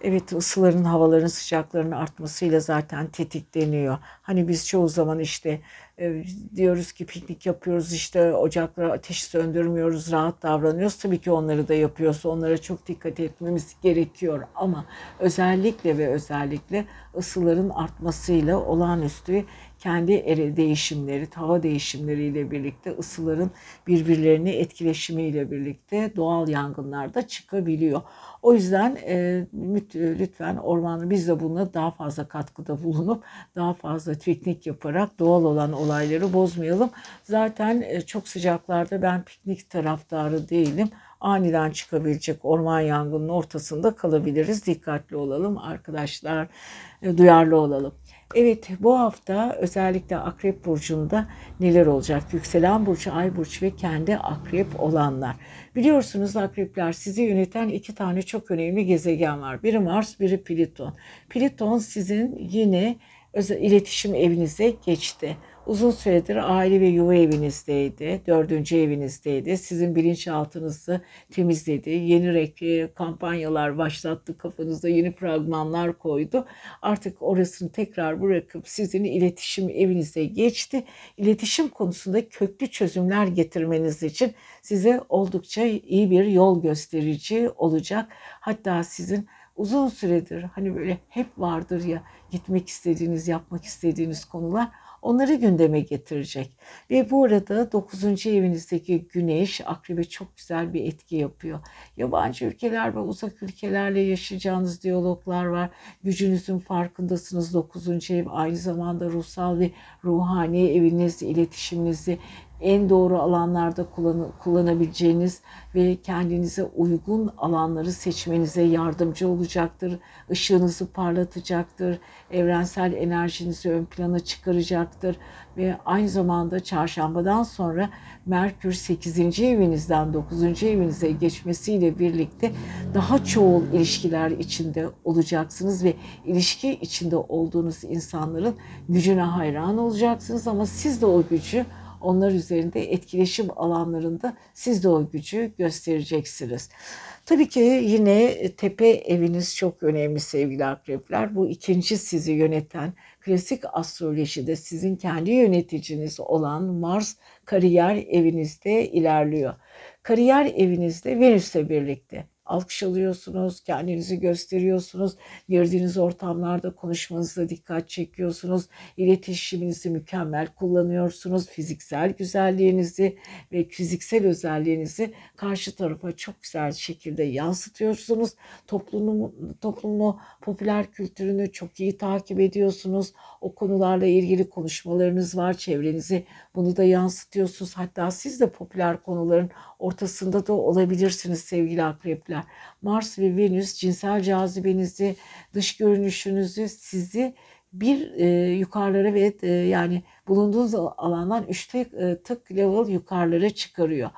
Evet ısıların, havaların sıcaklarının artmasıyla zaten tetikleniyor. Hani biz çoğu zaman işte e, diyoruz ki piknik yapıyoruz işte ocaklara ateş söndürmüyoruz, rahat davranıyoruz. Tabii ki onları da yapıyoruz. Onlara çok dikkat etmemiz gerekiyor ama özellikle ve özellikle ısıların artmasıyla olağanüstü kendi değişimleri, hava değişimleriyle birlikte ısıların birbirlerini etkileşimiyle birlikte doğal yangınlar da çıkabiliyor. O yüzden e, lütfen ormanı biz de buna daha fazla katkıda bulunup daha fazla piknik yaparak doğal olan olayları bozmayalım. Zaten e, çok sıcaklarda ben piknik taraftarı değilim. Aniden çıkabilecek orman yangının ortasında kalabiliriz. Dikkatli olalım arkadaşlar, e, duyarlı olalım. Evet bu hafta özellikle Akrep Burcu'nda neler olacak? Yükselen Burcu, Ay Burcu ve kendi Akrep olanlar. Biliyorsunuz Akrepler sizi yöneten iki tane çok önemli gezegen var. Biri Mars, biri Plüton. Plüton sizin yine iletişim evinize geçti uzun süredir aile ve yuva evinizdeydi, dördüncü evinizdeydi. Sizin bilinçaltınızı temizledi, yeni renkli kampanyalar başlattı, kafanızda yeni fragmanlar koydu. Artık orasını tekrar bırakıp sizin iletişim evinize geçti. İletişim konusunda köklü çözümler getirmeniz için size oldukça iyi bir yol gösterici olacak. Hatta sizin uzun süredir hani böyle hep vardır ya gitmek istediğiniz, yapmak istediğiniz konular onları gündeme getirecek. Ve bu arada 9. evinizdeki güneş akrebe çok güzel bir etki yapıyor. Yabancı ülkeler ve uzak ülkelerle yaşayacağınız diyaloglar var. Gücünüzün farkındasınız. 9. ev aynı zamanda ruhsal ve ruhani eviniz, iletişiminizi en doğru alanlarda kullan kullanabileceğiniz ve kendinize uygun alanları seçmenize yardımcı olacaktır. Işığınızı parlatacaktır. Evrensel enerjinizi ön plana çıkaracaktır. Ve aynı zamanda çarşambadan sonra Merkür 8. evinizden 9. evinize geçmesiyle birlikte daha çoğul ilişkiler içinde olacaksınız ve ilişki içinde olduğunuz insanların gücüne hayran olacaksınız ama siz de o gücü onlar üzerinde etkileşim alanlarında siz de o gücü göstereceksiniz. Tabii ki yine tepe eviniz çok önemli sevgili akrepler. Bu ikinci sizi yöneten klasik astrolojide sizin kendi yöneticiniz olan Mars kariyer evinizde ilerliyor. Kariyer evinizde Venüs'le birlikte alkış alıyorsunuz, kendinizi gösteriyorsunuz, girdiğiniz ortamlarda konuşmanızda dikkat çekiyorsunuz, iletişiminizi mükemmel kullanıyorsunuz, fiziksel güzelliğinizi ve fiziksel özelliğinizi karşı tarafa çok güzel şekilde yansıtıyorsunuz. Toplumu, toplumu, popüler kültürünü çok iyi takip ediyorsunuz. O konularla ilgili konuşmalarınız var, çevrenizi bunu da yansıtıyorsunuz. Hatta siz de popüler konuların ortasında da olabilirsiniz sevgili akrepler. Mars ve Venüs cinsel cazibenizi, dış görünüşünüzü sizi bir e, yukarılara ve e, yani bulunduğunuz alandan 3 tık, e, tık level yukarılara çıkarıyor.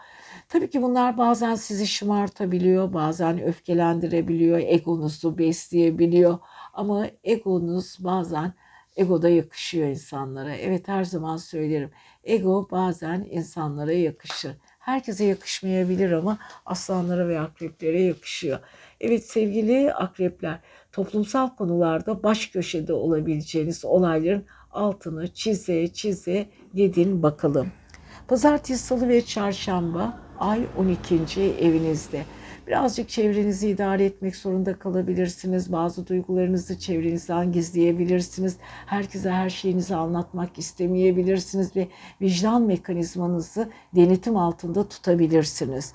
Tabii ki bunlar bazen sizi şımartabiliyor, bazen öfkelendirebiliyor, egonuzu besleyebiliyor. Ama egonuz bazen ego da yakışıyor insanlara. Evet her zaman söylerim. Ego bazen insanlara yakışır. Herkese yakışmayabilir ama aslanlara ve akreplere yakışıyor. Evet sevgili akrepler, toplumsal konularda baş köşede olabileceğiniz olayların altını çize çize gidin bakalım. Pazartesi, salı ve çarşamba ay 12. evinizde. Birazcık çevrenizi idare etmek zorunda kalabilirsiniz. Bazı duygularınızı çevrenizden gizleyebilirsiniz. Herkese her şeyinizi anlatmak istemeyebilirsiniz ve vicdan mekanizmanızı denetim altında tutabilirsiniz.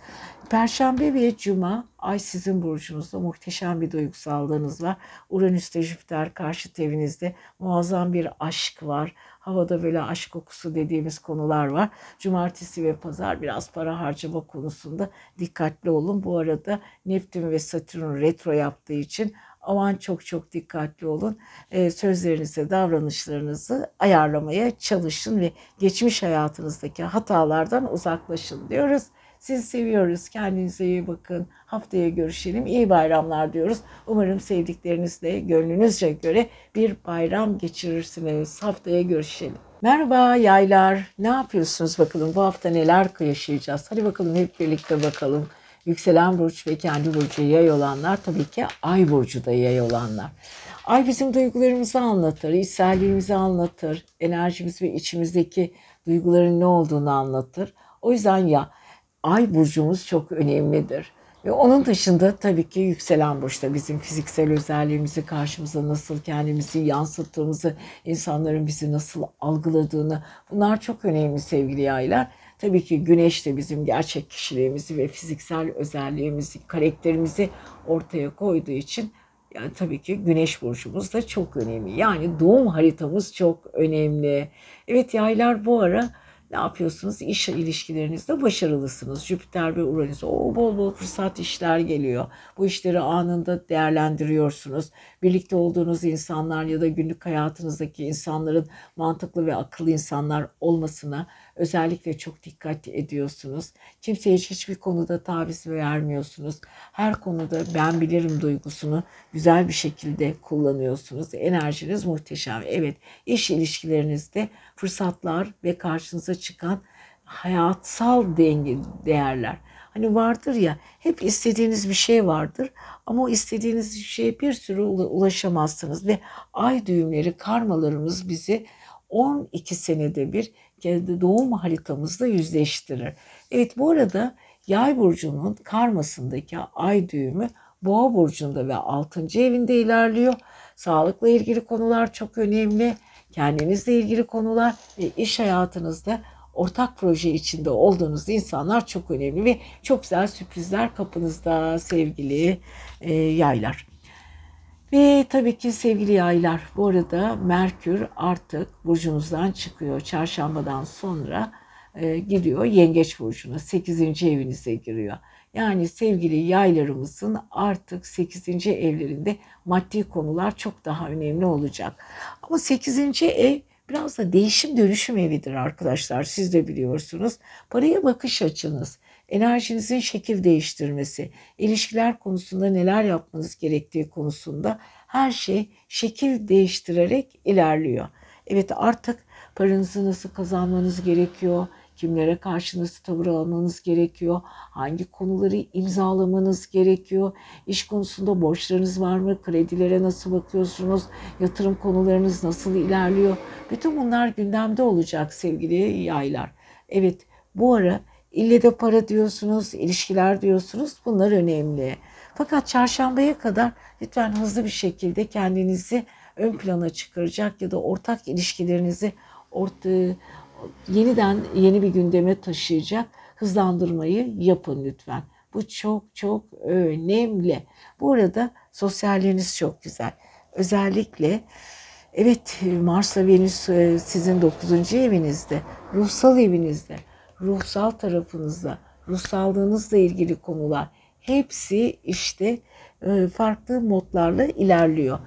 Perşembe ve Cuma ay sizin burcunuzda muhteşem bir duygusallığınız var. Uranüs'te Jüpiter karşı evinizde muazzam bir aşk var. Havada böyle aşk kokusu dediğimiz konular var. Cumartesi ve pazar biraz para harcama konusunda dikkatli olun. Bu arada Neptün ve Satürn retro yaptığı için aman çok çok dikkatli olun. Ee, sözlerinizi, davranışlarınızı ayarlamaya çalışın ve geçmiş hayatınızdaki hatalardan uzaklaşın diyoruz. Sizi seviyoruz. Kendinize iyi bakın. Haftaya görüşelim. İyi bayramlar diyoruz. Umarım sevdiklerinizle gönlünüzce göre bir bayram geçirirsiniz. Haftaya görüşelim. Merhaba yaylar. Ne yapıyorsunuz bakalım? Bu hafta neler yaşayacağız? Hadi bakalım hep birlikte bakalım. Yükselen burç ve kendi burcu yay olanlar tabii ki ay burcu da yay olanlar. Ay bizim duygularımızı anlatır, içselliğimizi anlatır, enerjimiz ve içimizdeki duyguların ne olduğunu anlatır. O yüzden ya ay burcumuz çok önemlidir. Ve onun dışında tabii ki yükselen burçta bizim fiziksel özelliğimizi karşımıza nasıl kendimizi yansıttığımızı, insanların bizi nasıl algıladığını bunlar çok önemli sevgili yaylar. Tabii ki güneş de bizim gerçek kişiliğimizi ve fiziksel özelliğimizi, karakterimizi ortaya koyduğu için yani tabii ki güneş burcumuz da çok önemli. Yani doğum haritamız çok önemli. Evet yaylar bu ara ne yapıyorsunuz? İş ilişkilerinizde başarılısınız. Jüpiter ve Uranüs o bol bol fırsat işler geliyor. Bu işleri anında değerlendiriyorsunuz. Birlikte olduğunuz insanlar ya da günlük hayatınızdaki insanların mantıklı ve akıllı insanlar olmasına özellikle çok dikkat ediyorsunuz. Kimseye hiçbir konuda taviz vermiyorsunuz. Her konuda ben bilirim duygusunu güzel bir şekilde kullanıyorsunuz. Enerjiniz muhteşem. Evet, iş ilişkilerinizde fırsatlar ve karşınıza çıkan hayatsal denge değerler. Hani vardır ya hep istediğiniz bir şey vardır ama o istediğiniz şeye bir sürü ulaşamazsınız ve ay düğümleri karmalarımız bizi 12 senede bir kendi doğum haritamızla yüzleştirir. Evet bu arada yay burcunun karmasındaki ay düğümü boğa burcunda ve 6. evinde ilerliyor. Sağlıkla ilgili konular çok önemli. Kendinizle ilgili konular ve iş hayatınızda ortak proje içinde olduğunuz insanlar çok önemli ve çok güzel sürprizler kapınızda sevgili e, yaylar. Ve tabii ki sevgili yaylar bu arada Merkür artık burcunuzdan çıkıyor. Çarşambadan sonra e, gidiyor Yengeç burcuna 8. evinize giriyor. Yani sevgili yaylarımızın artık 8. evlerinde maddi konular çok daha önemli olacak. Ama 8. ev biraz da değişim dönüşüm evidir arkadaşlar. Siz de biliyorsunuz. Paraya bakış açınız, enerjinizin şekil değiştirmesi, ilişkiler konusunda neler yapmanız gerektiği konusunda her şey şekil değiştirerek ilerliyor. Evet artık paranızı nasıl kazanmanız gerekiyor? Kimlere karşı nasıl tavır almanız gerekiyor, hangi konuları imzalamanız gerekiyor, iş konusunda borçlarınız var mı, kredilere nasıl bakıyorsunuz, yatırım konularınız nasıl ilerliyor. Bütün bunlar gündemde olacak sevgili yaylar. Evet bu ara ille de para diyorsunuz, ilişkiler diyorsunuz bunlar önemli. Fakat çarşambaya kadar lütfen hızlı bir şekilde kendinizi ön plana çıkaracak ya da ortak ilişkilerinizi orta, yeniden yeni bir gündeme taşıyacak hızlandırmayı yapın lütfen. Bu çok çok önemli. Bu arada sosyalliğiniz çok güzel. Özellikle evet Mars'la Venüs e, sizin 9. evinizde, ruhsal evinizde, ruhsal tarafınızda, ruhsallığınızla ilgili konular hepsi işte e, farklı modlarla ilerliyor.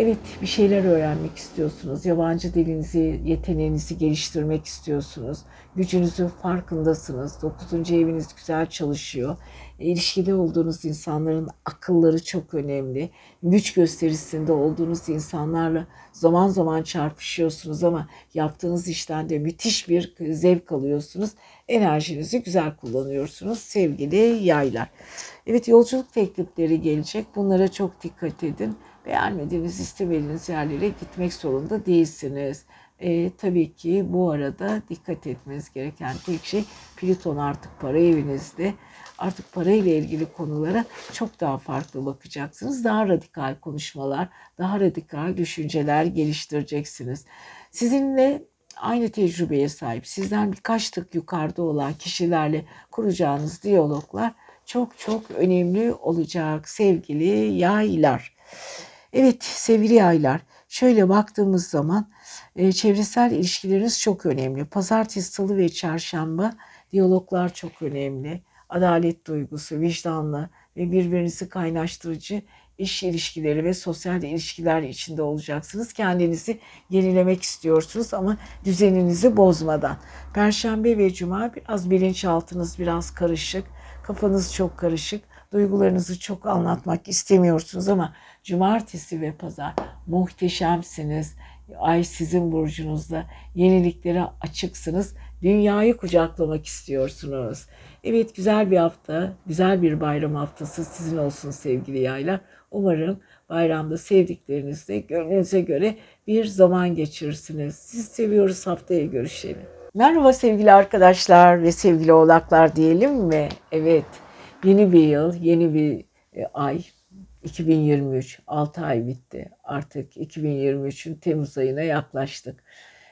Evet bir şeyler öğrenmek istiyorsunuz. Yabancı dilinizi, yeteneğinizi geliştirmek istiyorsunuz. Gücünüzün farkındasınız. Dokuzuncu eviniz güzel çalışıyor. İlişkide olduğunuz insanların akılları çok önemli. Güç gösterisinde olduğunuz insanlarla zaman zaman çarpışıyorsunuz ama yaptığınız işten de müthiş bir zevk alıyorsunuz. Enerjinizi güzel kullanıyorsunuz sevgili yaylar. Evet yolculuk teklifleri gelecek. Bunlara çok dikkat edin beğenmediğiniz, istemediğiniz yerlere gitmek zorunda değilsiniz. E, tabii ki bu arada dikkat etmeniz gereken tek şey Plüton artık para evinizde. Artık parayla ilgili konulara çok daha farklı bakacaksınız. Daha radikal konuşmalar, daha radikal düşünceler geliştireceksiniz. Sizinle aynı tecrübeye sahip, sizden birkaç tık yukarıda olan kişilerle kuracağınız diyaloglar çok çok önemli olacak sevgili yaylar. Evet sevgili aylar şöyle baktığımız zaman e, çevresel ilişkileriniz çok önemli. Pazartesi, salı ve çarşamba diyaloglar çok önemli. Adalet duygusu, vicdanlı ve birbirinizi kaynaştırıcı iş ilişkileri ve sosyal ilişkiler içinde olacaksınız. Kendinizi yenilemek istiyorsunuz ama düzeninizi bozmadan. Perşembe ve cuma biraz bilinçaltınız biraz karışık, kafanız çok karışık duygularınızı çok anlatmak istemiyorsunuz ama cumartesi ve pazar muhteşemsiniz. Ay sizin burcunuzda yeniliklere açıksınız. Dünyayı kucaklamak istiyorsunuz. Evet güzel bir hafta, güzel bir bayram haftası sizin olsun sevgili yaylar. Umarım bayramda sevdiklerinizle gönlünüze göre bir zaman geçirirsiniz. Siz seviyoruz haftaya görüşelim. Merhaba sevgili arkadaşlar ve sevgili oğlaklar diyelim mi? Evet. Yeni bir yıl, yeni bir e, ay. 2023, 6 ay bitti. Artık 2023'ün Temmuz ayına yaklaştık.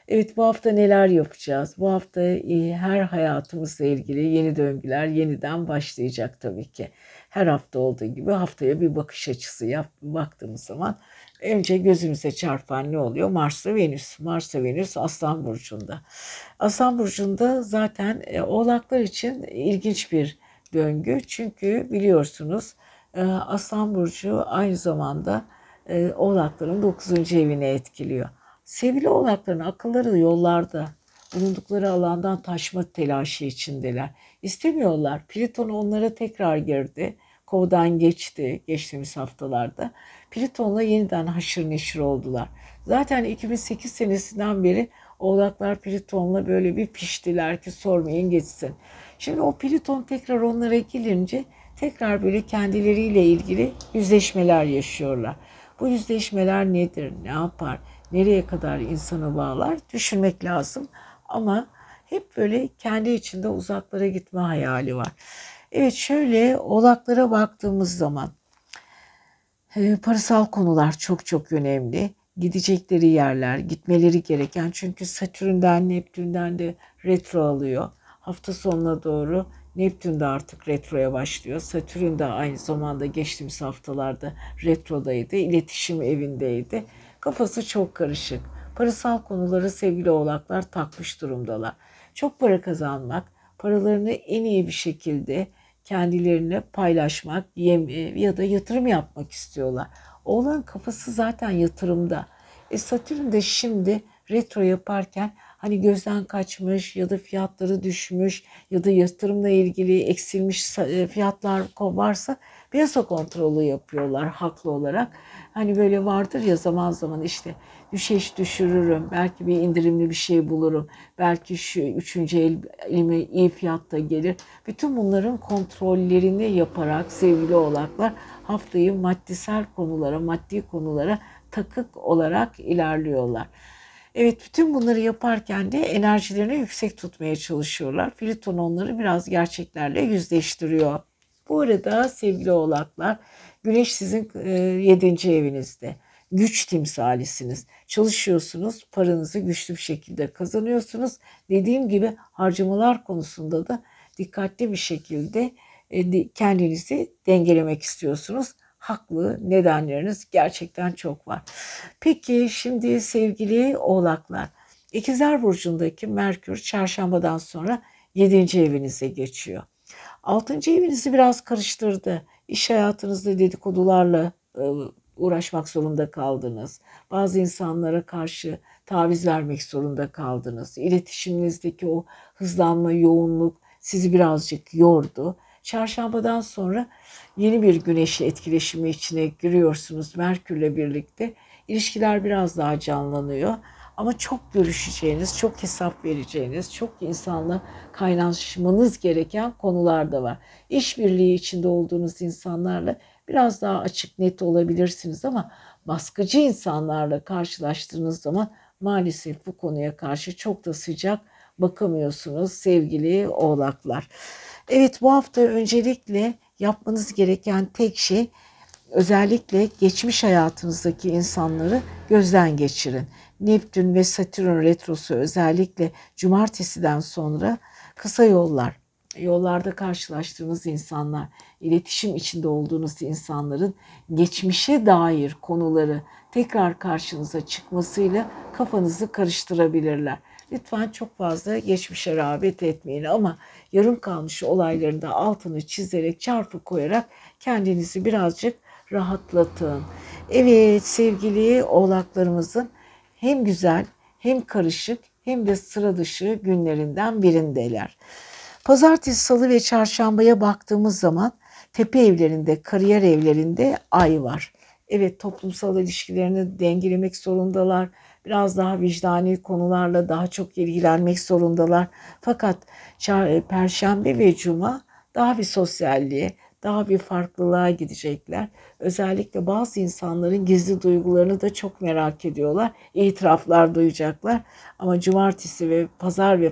Evet bu hafta neler yapacağız? Bu hafta e, her hayatımızla ilgili yeni döngüler yeniden başlayacak tabii ki. Her hafta olduğu gibi haftaya bir bakış açısı yap, baktığımız zaman Önce gözümüze çarpan ne oluyor? Mars'la Venüs. Mars'la Venüs Aslan Burcu'nda. Aslan Burcu'nda zaten e, oğlaklar için ilginç bir döngü. Çünkü biliyorsunuz Aslan Burcu aynı zamanda e, oğlakların 9. evini etkiliyor. Sevgili oğlakların akılları yollarda, bulundukları alandan taşma telaşı içindeler. İstemiyorlar. Plüton onlara tekrar girdi. Kovdan geçti geçtiğimiz haftalarda. Plüton'la yeniden haşır neşir oldular. Zaten 2008 senesinden beri Oğlaklar Plüton'la böyle bir piştiler ki sormayın geçsin. Şimdi o Plüton tekrar onlara gelince tekrar böyle kendileriyle ilgili yüzleşmeler yaşıyorlar. Bu yüzleşmeler nedir, ne yapar, nereye kadar insanı bağlar düşünmek lazım. Ama hep böyle kendi içinde uzaklara gitme hayali var. Evet şöyle oğlaklara baktığımız zaman e, parasal konular çok çok önemli. Gidecekleri yerler, gitmeleri gereken çünkü Satürn'den, Neptün'den de retro alıyor. Hafta sonuna doğru Neptün de artık retroya başlıyor. Satürn de aynı zamanda geçtiğimiz haftalarda retrodaydı. İletişim evindeydi. Kafası çok karışık. Parasal konuları sevgili oğlaklar takmış durumdalar. Çok para kazanmak, paralarını en iyi bir şekilde kendilerine paylaşmak ya da yatırım yapmak istiyorlar. Oğlan kafası zaten yatırımda. E Satürn de şimdi retro yaparken hani gözden kaçmış ya da fiyatları düşmüş ya da yatırımla ilgili eksilmiş e, fiyatlar varsa piyasa kontrolü yapıyorlar haklı olarak. Hani böyle vardır ya zaman zaman işte düşeş düşürürüm, belki bir indirimli bir şey bulurum, belki şu üçüncü el, elime iyi fiyatta gelir. Bütün bunların kontrollerini yaparak sevgili oğlaklar haftayı maddisel konulara, maddi konulara takık olarak ilerliyorlar. Evet bütün bunları yaparken de enerjilerini yüksek tutmaya çalışıyorlar. Plüton onları biraz gerçeklerle yüzleştiriyor. Bu arada sevgili oğlaklar Güneş sizin e, yedinci evinizde. Güç timsalisiniz. Çalışıyorsunuz, paranızı güçlü bir şekilde kazanıyorsunuz. Dediğim gibi harcamalar konusunda da dikkatli bir şekilde e, kendinizi dengelemek istiyorsunuz haklı nedenleriniz gerçekten çok var. Peki şimdi sevgili oğlaklar, İkizler Burcu'ndaki Merkür çarşambadan sonra 7. evinize geçiyor. 6. evinizi biraz karıştırdı. İş hayatınızda dedikodularla e, uğraşmak zorunda kaldınız. Bazı insanlara karşı taviz vermek zorunda kaldınız. İletişiminizdeki o hızlanma, yoğunluk sizi birazcık yordu. Çarşambadan sonra yeni bir güneşi etkileşimi içine giriyorsunuz Merkürle birlikte. İlişkiler biraz daha canlanıyor. Ama çok görüşeceğiniz, çok hesap vereceğiniz, çok insanla kaynaşmanız gereken konular da var. İşbirliği içinde olduğunuz insanlarla biraz daha açık net olabilirsiniz ama baskıcı insanlarla karşılaştığınız zaman maalesef bu konuya karşı çok da sıcak bakamıyorsunuz sevgili oğlaklar. Evet bu hafta öncelikle yapmanız gereken tek şey özellikle geçmiş hayatınızdaki insanları gözden geçirin. Neptün ve Satürn retrosu özellikle cumartesiden sonra kısa yollar, yollarda karşılaştığınız insanlar, iletişim içinde olduğunuz insanların geçmişe dair konuları tekrar karşınıza çıkmasıyla kafanızı karıştırabilirler. Lütfen çok fazla geçmişe rağbet etmeyin ama yarım kalmış olayların da altını çizerek çarpı koyarak kendinizi birazcık rahatlatın. Evet sevgili oğlaklarımızın hem güzel hem karışık hem de sıra dışı günlerinden birindeler. Pazartesi, salı ve çarşambaya baktığımız zaman tepe evlerinde, kariyer evlerinde ay var. Evet toplumsal ilişkilerini dengelemek zorundalar. Biraz daha vicdani konularla daha çok ilgilenmek zorundalar. Fakat perşembe ve cuma daha bir sosyalliğe, daha bir farklılığa gidecekler. Özellikle bazı insanların gizli duygularını da çok merak ediyorlar. İtiraflar duyacaklar. Ama cumartesi ve pazar ve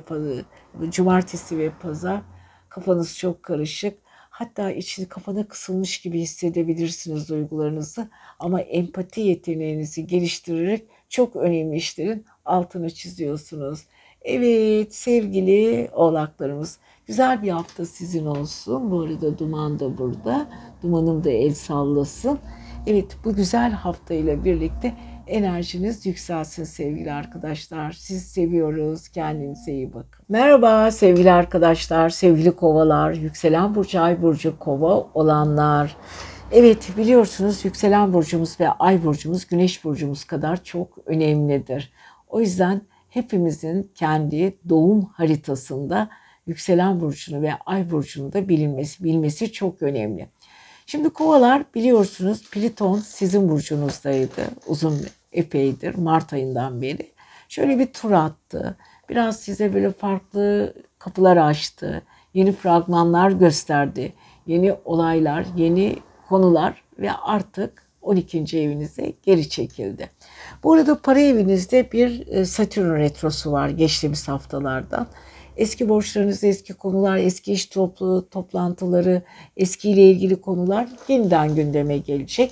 cumartesi ve pazar kafanız çok karışık. Hatta içini kafana kısılmış gibi hissedebilirsiniz duygularınızı. Ama empati yeteneğinizi geliştirerek çok önemli işlerin altını çiziyorsunuz. Evet sevgili oğlaklarımız güzel bir hafta sizin olsun. Bu arada Duman da burada. Dumanım da el sallasın. Evet bu güzel haftayla birlikte enerjiniz yükselsin sevgili arkadaşlar. Siz seviyoruz. Kendinize iyi bakın. Merhaba sevgili arkadaşlar, sevgili kovalar, yükselen burcu, ay burcu, kova olanlar. Evet biliyorsunuz yükselen burcumuz ve ay burcumuz güneş burcumuz kadar çok önemlidir. O yüzden hepimizin kendi doğum haritasında yükselen burcunu ve ay burcunu da bilinmesi, bilmesi çok önemli. Şimdi kovalar biliyorsunuz Pliton sizin burcunuzdaydı uzun epeydir Mart ayından beri. Şöyle bir tur attı. Biraz size böyle farklı kapılar açtı. Yeni fragmanlar gösterdi. Yeni olaylar, yeni konular ve artık 12. evinize geri çekildi. Bu arada para evinizde bir e, Satürn retrosu var geçtiğimiz haftalardan. Eski borçlarınız, eski konular, eski iş toplu, toplantıları, eskiyle ilgili konular yeniden gündeme gelecek.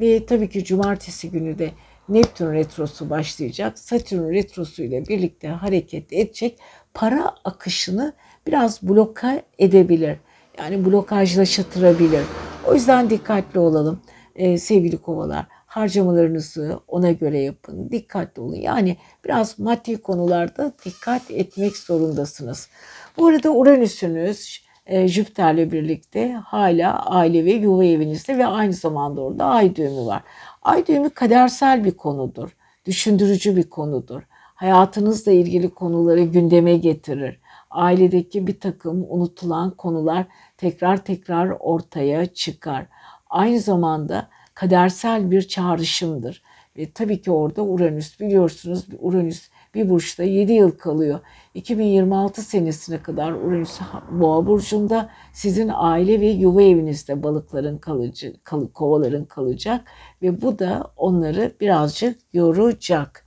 Ve tabii ki cumartesi günü de Neptün retrosu başlayacak. Satürn retrosu ile birlikte hareket edecek. Para akışını biraz bloka edebilir. Yani blokajlaştırabilir. O yüzden dikkatli olalım ee, sevgili kovalar. Harcamalarınızı ona göre yapın. Dikkatli olun. Yani biraz maddi konularda dikkat etmek zorundasınız. Bu arada Uranüs'ünüz e, Jüpiter'le birlikte hala aile ve yuva evinizde ve aynı zamanda orada ay düğümü var. Ay düğümü kadersel bir konudur. Düşündürücü bir konudur. Hayatınızla ilgili konuları gündeme getirir. Ailedeki bir takım unutulan konular tekrar tekrar ortaya çıkar. Aynı zamanda kadersel bir çağrışımdır. Ve tabii ki orada Uranüs biliyorsunuz Uranüs bir burçta 7 yıl kalıyor. 2026 senesine kadar Uranüs Boğa burcunda sizin aile ve yuva evinizde balıkların kalıcı, kal, kovaların kalacak ve bu da onları birazcık yoracak.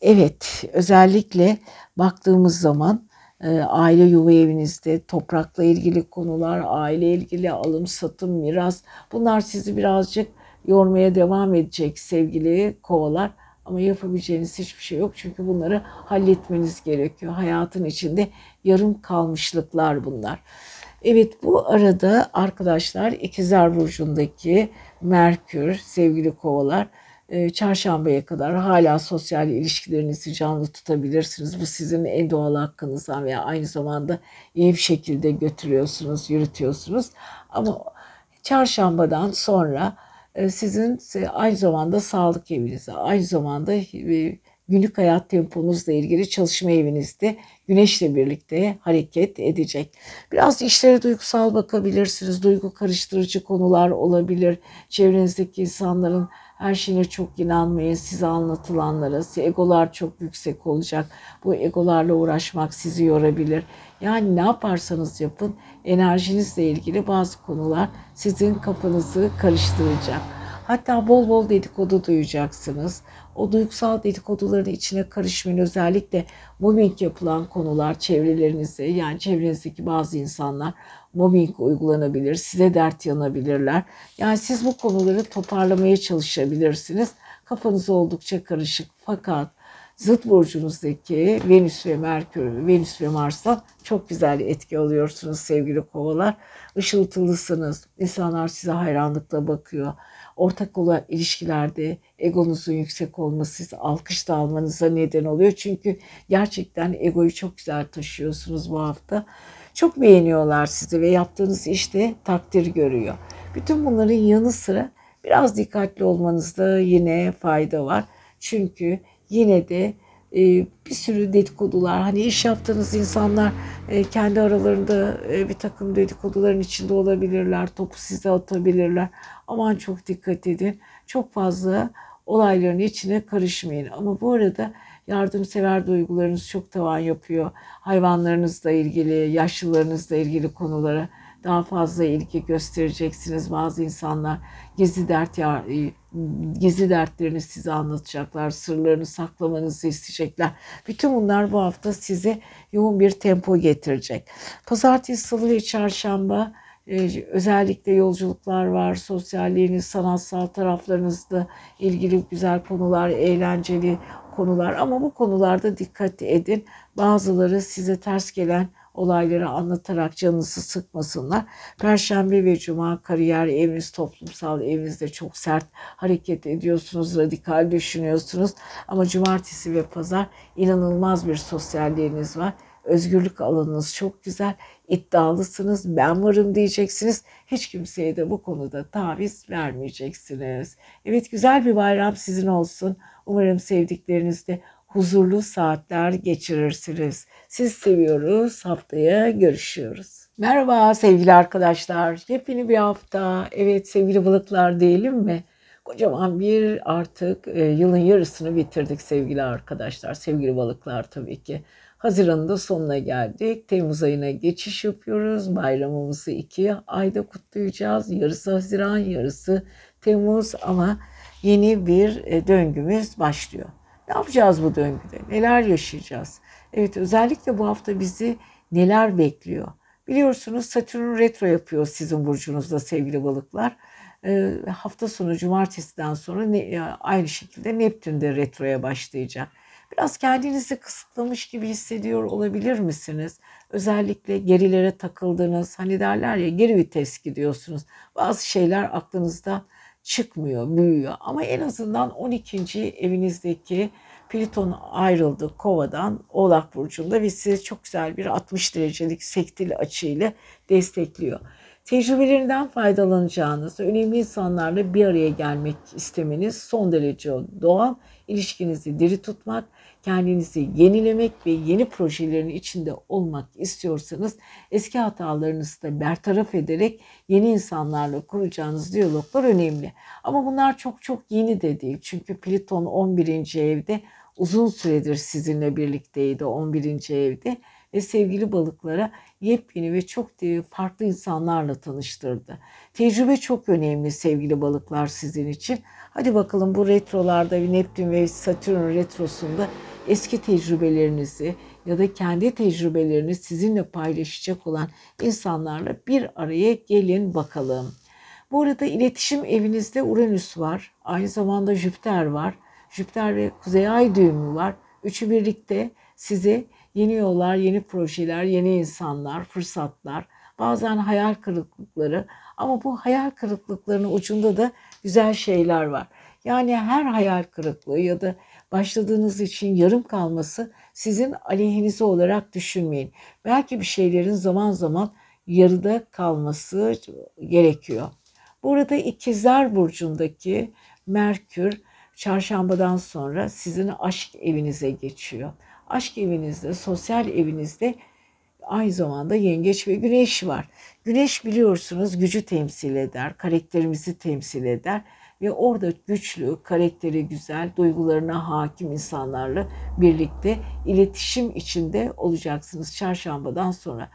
Evet, özellikle baktığımız zaman aile yuva evinizde toprakla ilgili konular, aile ilgili alım, satım, miras bunlar sizi birazcık yormaya devam edecek sevgili kovalar. Ama yapabileceğiniz hiçbir şey yok çünkü bunları halletmeniz gerekiyor. Hayatın içinde yarım kalmışlıklar bunlar. Evet bu arada arkadaşlar İkizler Burcu'ndaki Merkür sevgili kovalar çarşambaya kadar hala sosyal ilişkilerinizi canlı tutabilirsiniz. Bu sizin en doğal hakkınızdan veya aynı zamanda iyi bir şekilde götürüyorsunuz, yürütüyorsunuz. Ama çarşambadan sonra e, sizin aynı zamanda sağlık evinizde, aynı zamanda e, günlük hayat temponuzla ilgili çalışma evinizde güneşle birlikte hareket edecek. Biraz işlere duygusal bakabilirsiniz. Duygu karıştırıcı konular olabilir. Çevrenizdeki insanların her şeyine çok inanmayın. Size anlatılanlara. Egolar çok yüksek olacak. Bu egolarla uğraşmak sizi yorabilir. Yani ne yaparsanız yapın enerjinizle ilgili bazı konular sizin kafanızı karıştıracak. Hatta bol bol dedikodu duyacaksınız. O duygusal dedikoduların içine karışmayın. Özellikle mobbing yapılan konular çevrelerinizde yani çevrenizdeki bazı insanlar mobbing uygulanabilir, size dert yanabilirler. Yani siz bu konuları toparlamaya çalışabilirsiniz. Kafanız oldukça karışık fakat zıt burcunuzdaki Venüs ve Merkür, Venüs ve Mars'tan çok güzel etki alıyorsunuz sevgili kovalar. Işıltılısınız. İnsanlar size hayranlıkla bakıyor. Ortak olan ilişkilerde egonuzun yüksek olması siz alkış da almanıza neden oluyor. Çünkü gerçekten egoyu çok güzel taşıyorsunuz bu hafta. Çok beğeniyorlar sizi ve yaptığınız işte takdir görüyor. Bütün bunların yanı sıra biraz dikkatli olmanızda yine fayda var. Çünkü yine de bir sürü dedikodular. Hani iş yaptığınız insanlar e, kendi aralarında e, bir takım dedikoduların içinde olabilirler topu size atabilirler. Aman çok dikkat edin. Çok fazla olayların içine karışmayın. Ama bu arada yardımsever duygularınız çok tavan yapıyor. Hayvanlarınızla ilgili yaşlılarınızla ilgili konulara daha fazla ilgi göstereceksiniz. Bazı insanlar gizli dert ya, e, gizli dertlerini size anlatacaklar, sırlarını saklamanızı isteyecekler. Bütün bunlar bu hafta size yoğun bir tempo getirecek. Pazartesi, salı ve çarşamba e, özellikle yolculuklar var, sosyalliğiniz, sanatsal taraflarınızla ilgili güzel konular, eğlenceli konular ama bu konularda dikkat edin. Bazıları size ters gelen olayları anlatarak canınızı sıkmasınlar. Perşembe ve cuma kariyer eviniz, toplumsal evinizde çok sert hareket ediyorsunuz, radikal düşünüyorsunuz. Ama cumartesi ve pazar inanılmaz bir sosyalliğiniz var. Özgürlük alanınız çok güzel. iddialısınız. Ben varım diyeceksiniz. Hiç kimseye de bu konuda taviz vermeyeceksiniz. Evet güzel bir bayram sizin olsun. Umarım sevdiklerinizle huzurlu saatler geçirirsiniz. Siz seviyoruz. Haftaya görüşüyoruz. Merhaba sevgili arkadaşlar. Yepyeni bir hafta. Evet sevgili balıklar diyelim mi? Kocaman bir artık e, yılın yarısını bitirdik sevgili arkadaşlar. Sevgili balıklar tabii ki. Haziran'ın da sonuna geldik. Temmuz ayına geçiş yapıyoruz. Bayramımızı iki ayda kutlayacağız. Yarısı Haziran, yarısı Temmuz ama yeni bir e, döngümüz başlıyor. Ne yapacağız bu döngüde? Neler yaşayacağız? Evet özellikle bu hafta bizi neler bekliyor? Biliyorsunuz Satürn retro yapıyor sizin burcunuzda sevgili balıklar. E, hafta sonu cumartesiden sonra ne, aynı şekilde Neptün de retroya başlayacak. Biraz kendinizi kısıtlamış gibi hissediyor olabilir misiniz? Özellikle gerilere takıldınız. Hani derler ya geri vites gidiyorsunuz. Bazı şeyler aklınızda çıkmıyor, büyüyor. Ama en azından 12. evinizdeki Plüton ayrıldı Kova'dan Oğlak Burcu'nda ve sizi çok güzel bir 60 derecelik sektil açıyla destekliyor. Tecrübelerinden faydalanacağınız, önemli insanlarla bir araya gelmek istemeniz son derece doğal. İlişkinizi diri tutmak, kendinizi yenilemek ve yeni projelerin içinde olmak istiyorsanız eski hatalarınızı da bertaraf ederek yeni insanlarla kuracağınız diyaloglar önemli. Ama bunlar çok çok yeni de değil. Çünkü Plüton 11. evde uzun süredir sizinle birlikteydi 11. evde ve sevgili balıklara yepyeni ve çok farklı insanlarla tanıştırdı. Tecrübe çok önemli sevgili balıklar sizin için. Hadi bakalım bu retrolarda Neptün ve Satürn retrosunda eski tecrübelerinizi ya da kendi tecrübelerini sizinle paylaşacak olan insanlarla bir araya gelin bakalım. Bu arada iletişim evinizde Uranüs var. Aynı zamanda Jüpiter var. Jüpiter ve Kuzey Ay düğümü var. Üçü birlikte size yeni yollar, yeni projeler, yeni insanlar, fırsatlar, bazen hayal kırıklıkları ama bu hayal kırıklıklarının ucunda da güzel şeyler var. Yani her hayal kırıklığı ya da başladığınız için yarım kalması sizin aleyhinize olarak düşünmeyin. Belki bir şeylerin zaman zaman yarıda kalması gerekiyor. Burada ikizler burcundaki Merkür çarşambadan sonra sizin aşk evinize geçiyor. Aşk evinizde, sosyal evinizde aynı zamanda yengeç ve güneş var. Güneş biliyorsunuz gücü temsil eder, karakterimizi temsil eder ve orada güçlü, karakteri güzel, duygularına hakim insanlarla birlikte iletişim içinde olacaksınız çarşambadan sonra.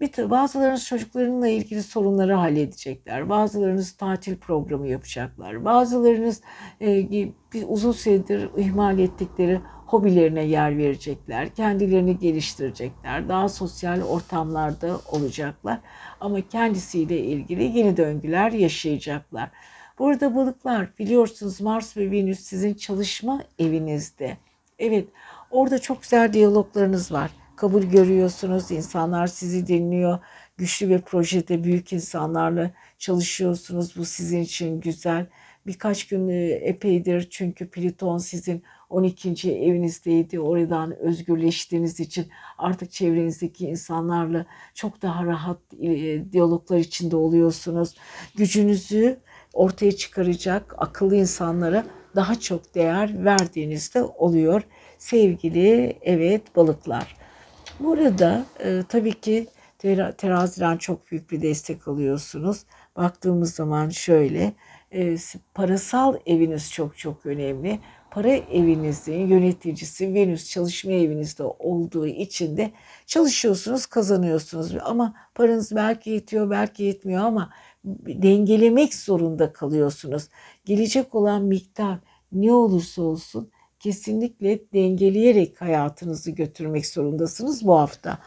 Bir bazılarınız çocuklarınla ilgili sorunları halledecekler. Bazılarınız tatil programı yapacaklar. Bazılarınız e, bir uzun süredir ihmal ettikleri hobilerine yer verecekler. Kendilerini geliştirecekler. Daha sosyal ortamlarda olacaklar. Ama kendisiyle ilgili yeni döngüler yaşayacaklar. Burada balıklar biliyorsunuz Mars ve Venüs sizin çalışma evinizde. Evet orada çok güzel diyaloglarınız var. Kabul görüyorsunuz, insanlar sizi dinliyor. Güçlü bir projede büyük insanlarla çalışıyorsunuz. Bu sizin için güzel. Birkaç gün e, epeydir çünkü Plüton sizin 12. evinizdeydi. Oradan özgürleştiğiniz için artık çevrenizdeki insanlarla çok daha rahat e, diyaloglar içinde oluyorsunuz. Gücünüzü ortaya çıkaracak akıllı insanlara daha çok değer verdiğinizde oluyor. Sevgili evet balıklar. Burada e, tabii ki ter teraziden çok büyük bir destek alıyorsunuz. Baktığımız zaman şöyle e, parasal eviniz çok çok önemli. Para evinizin yöneticisi Venüs çalışma evinizde olduğu için de çalışıyorsunuz, kazanıyorsunuz. Ama paranız belki yetiyor, belki yetmiyor ama dengelemek zorunda kalıyorsunuz. Gelecek olan miktar ne olursa olsun kesinlikle dengeleyerek hayatınızı götürmek zorundasınız bu hafta.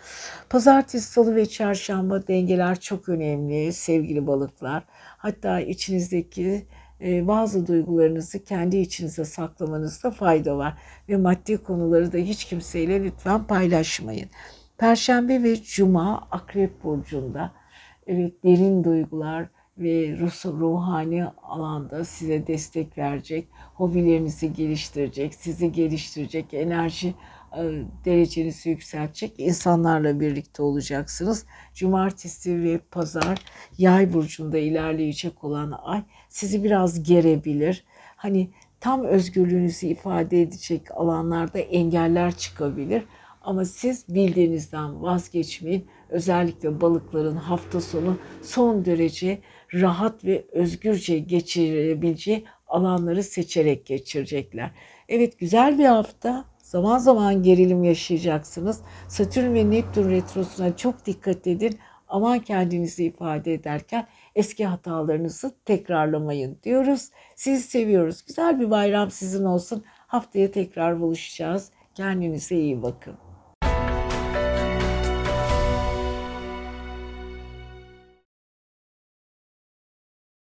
Pazartesi, salı ve çarşamba dengeler çok önemli sevgili balıklar. Hatta içinizdeki e, bazı duygularınızı kendi içinize saklamanızda fayda var. Ve maddi konuları da hiç kimseyle lütfen paylaşmayın. Perşembe ve Cuma Akrep Burcu'nda. Evet derin duygular ve ruh, ruhani alanda size destek verecek, hobilerinizi geliştirecek, sizi geliştirecek, enerji e, derecenizi yükseltecek insanlarla birlikte olacaksınız. Cumartesi ve pazar yay burcunda ilerleyecek olan ay sizi biraz gerebilir. Hani tam özgürlüğünüzü ifade edecek alanlarda engeller çıkabilir. Ama siz bildiğinizden vazgeçmeyin. Özellikle balıkların hafta sonu son derece rahat ve özgürce geçirebileceği alanları seçerek geçirecekler. Evet güzel bir hafta. Zaman zaman gerilim yaşayacaksınız. Satürn ve Neptün retrosuna çok dikkat edin. Aman kendinizi ifade ederken eski hatalarınızı tekrarlamayın diyoruz. Sizi seviyoruz. Güzel bir bayram sizin olsun. Haftaya tekrar buluşacağız. Kendinize iyi bakın.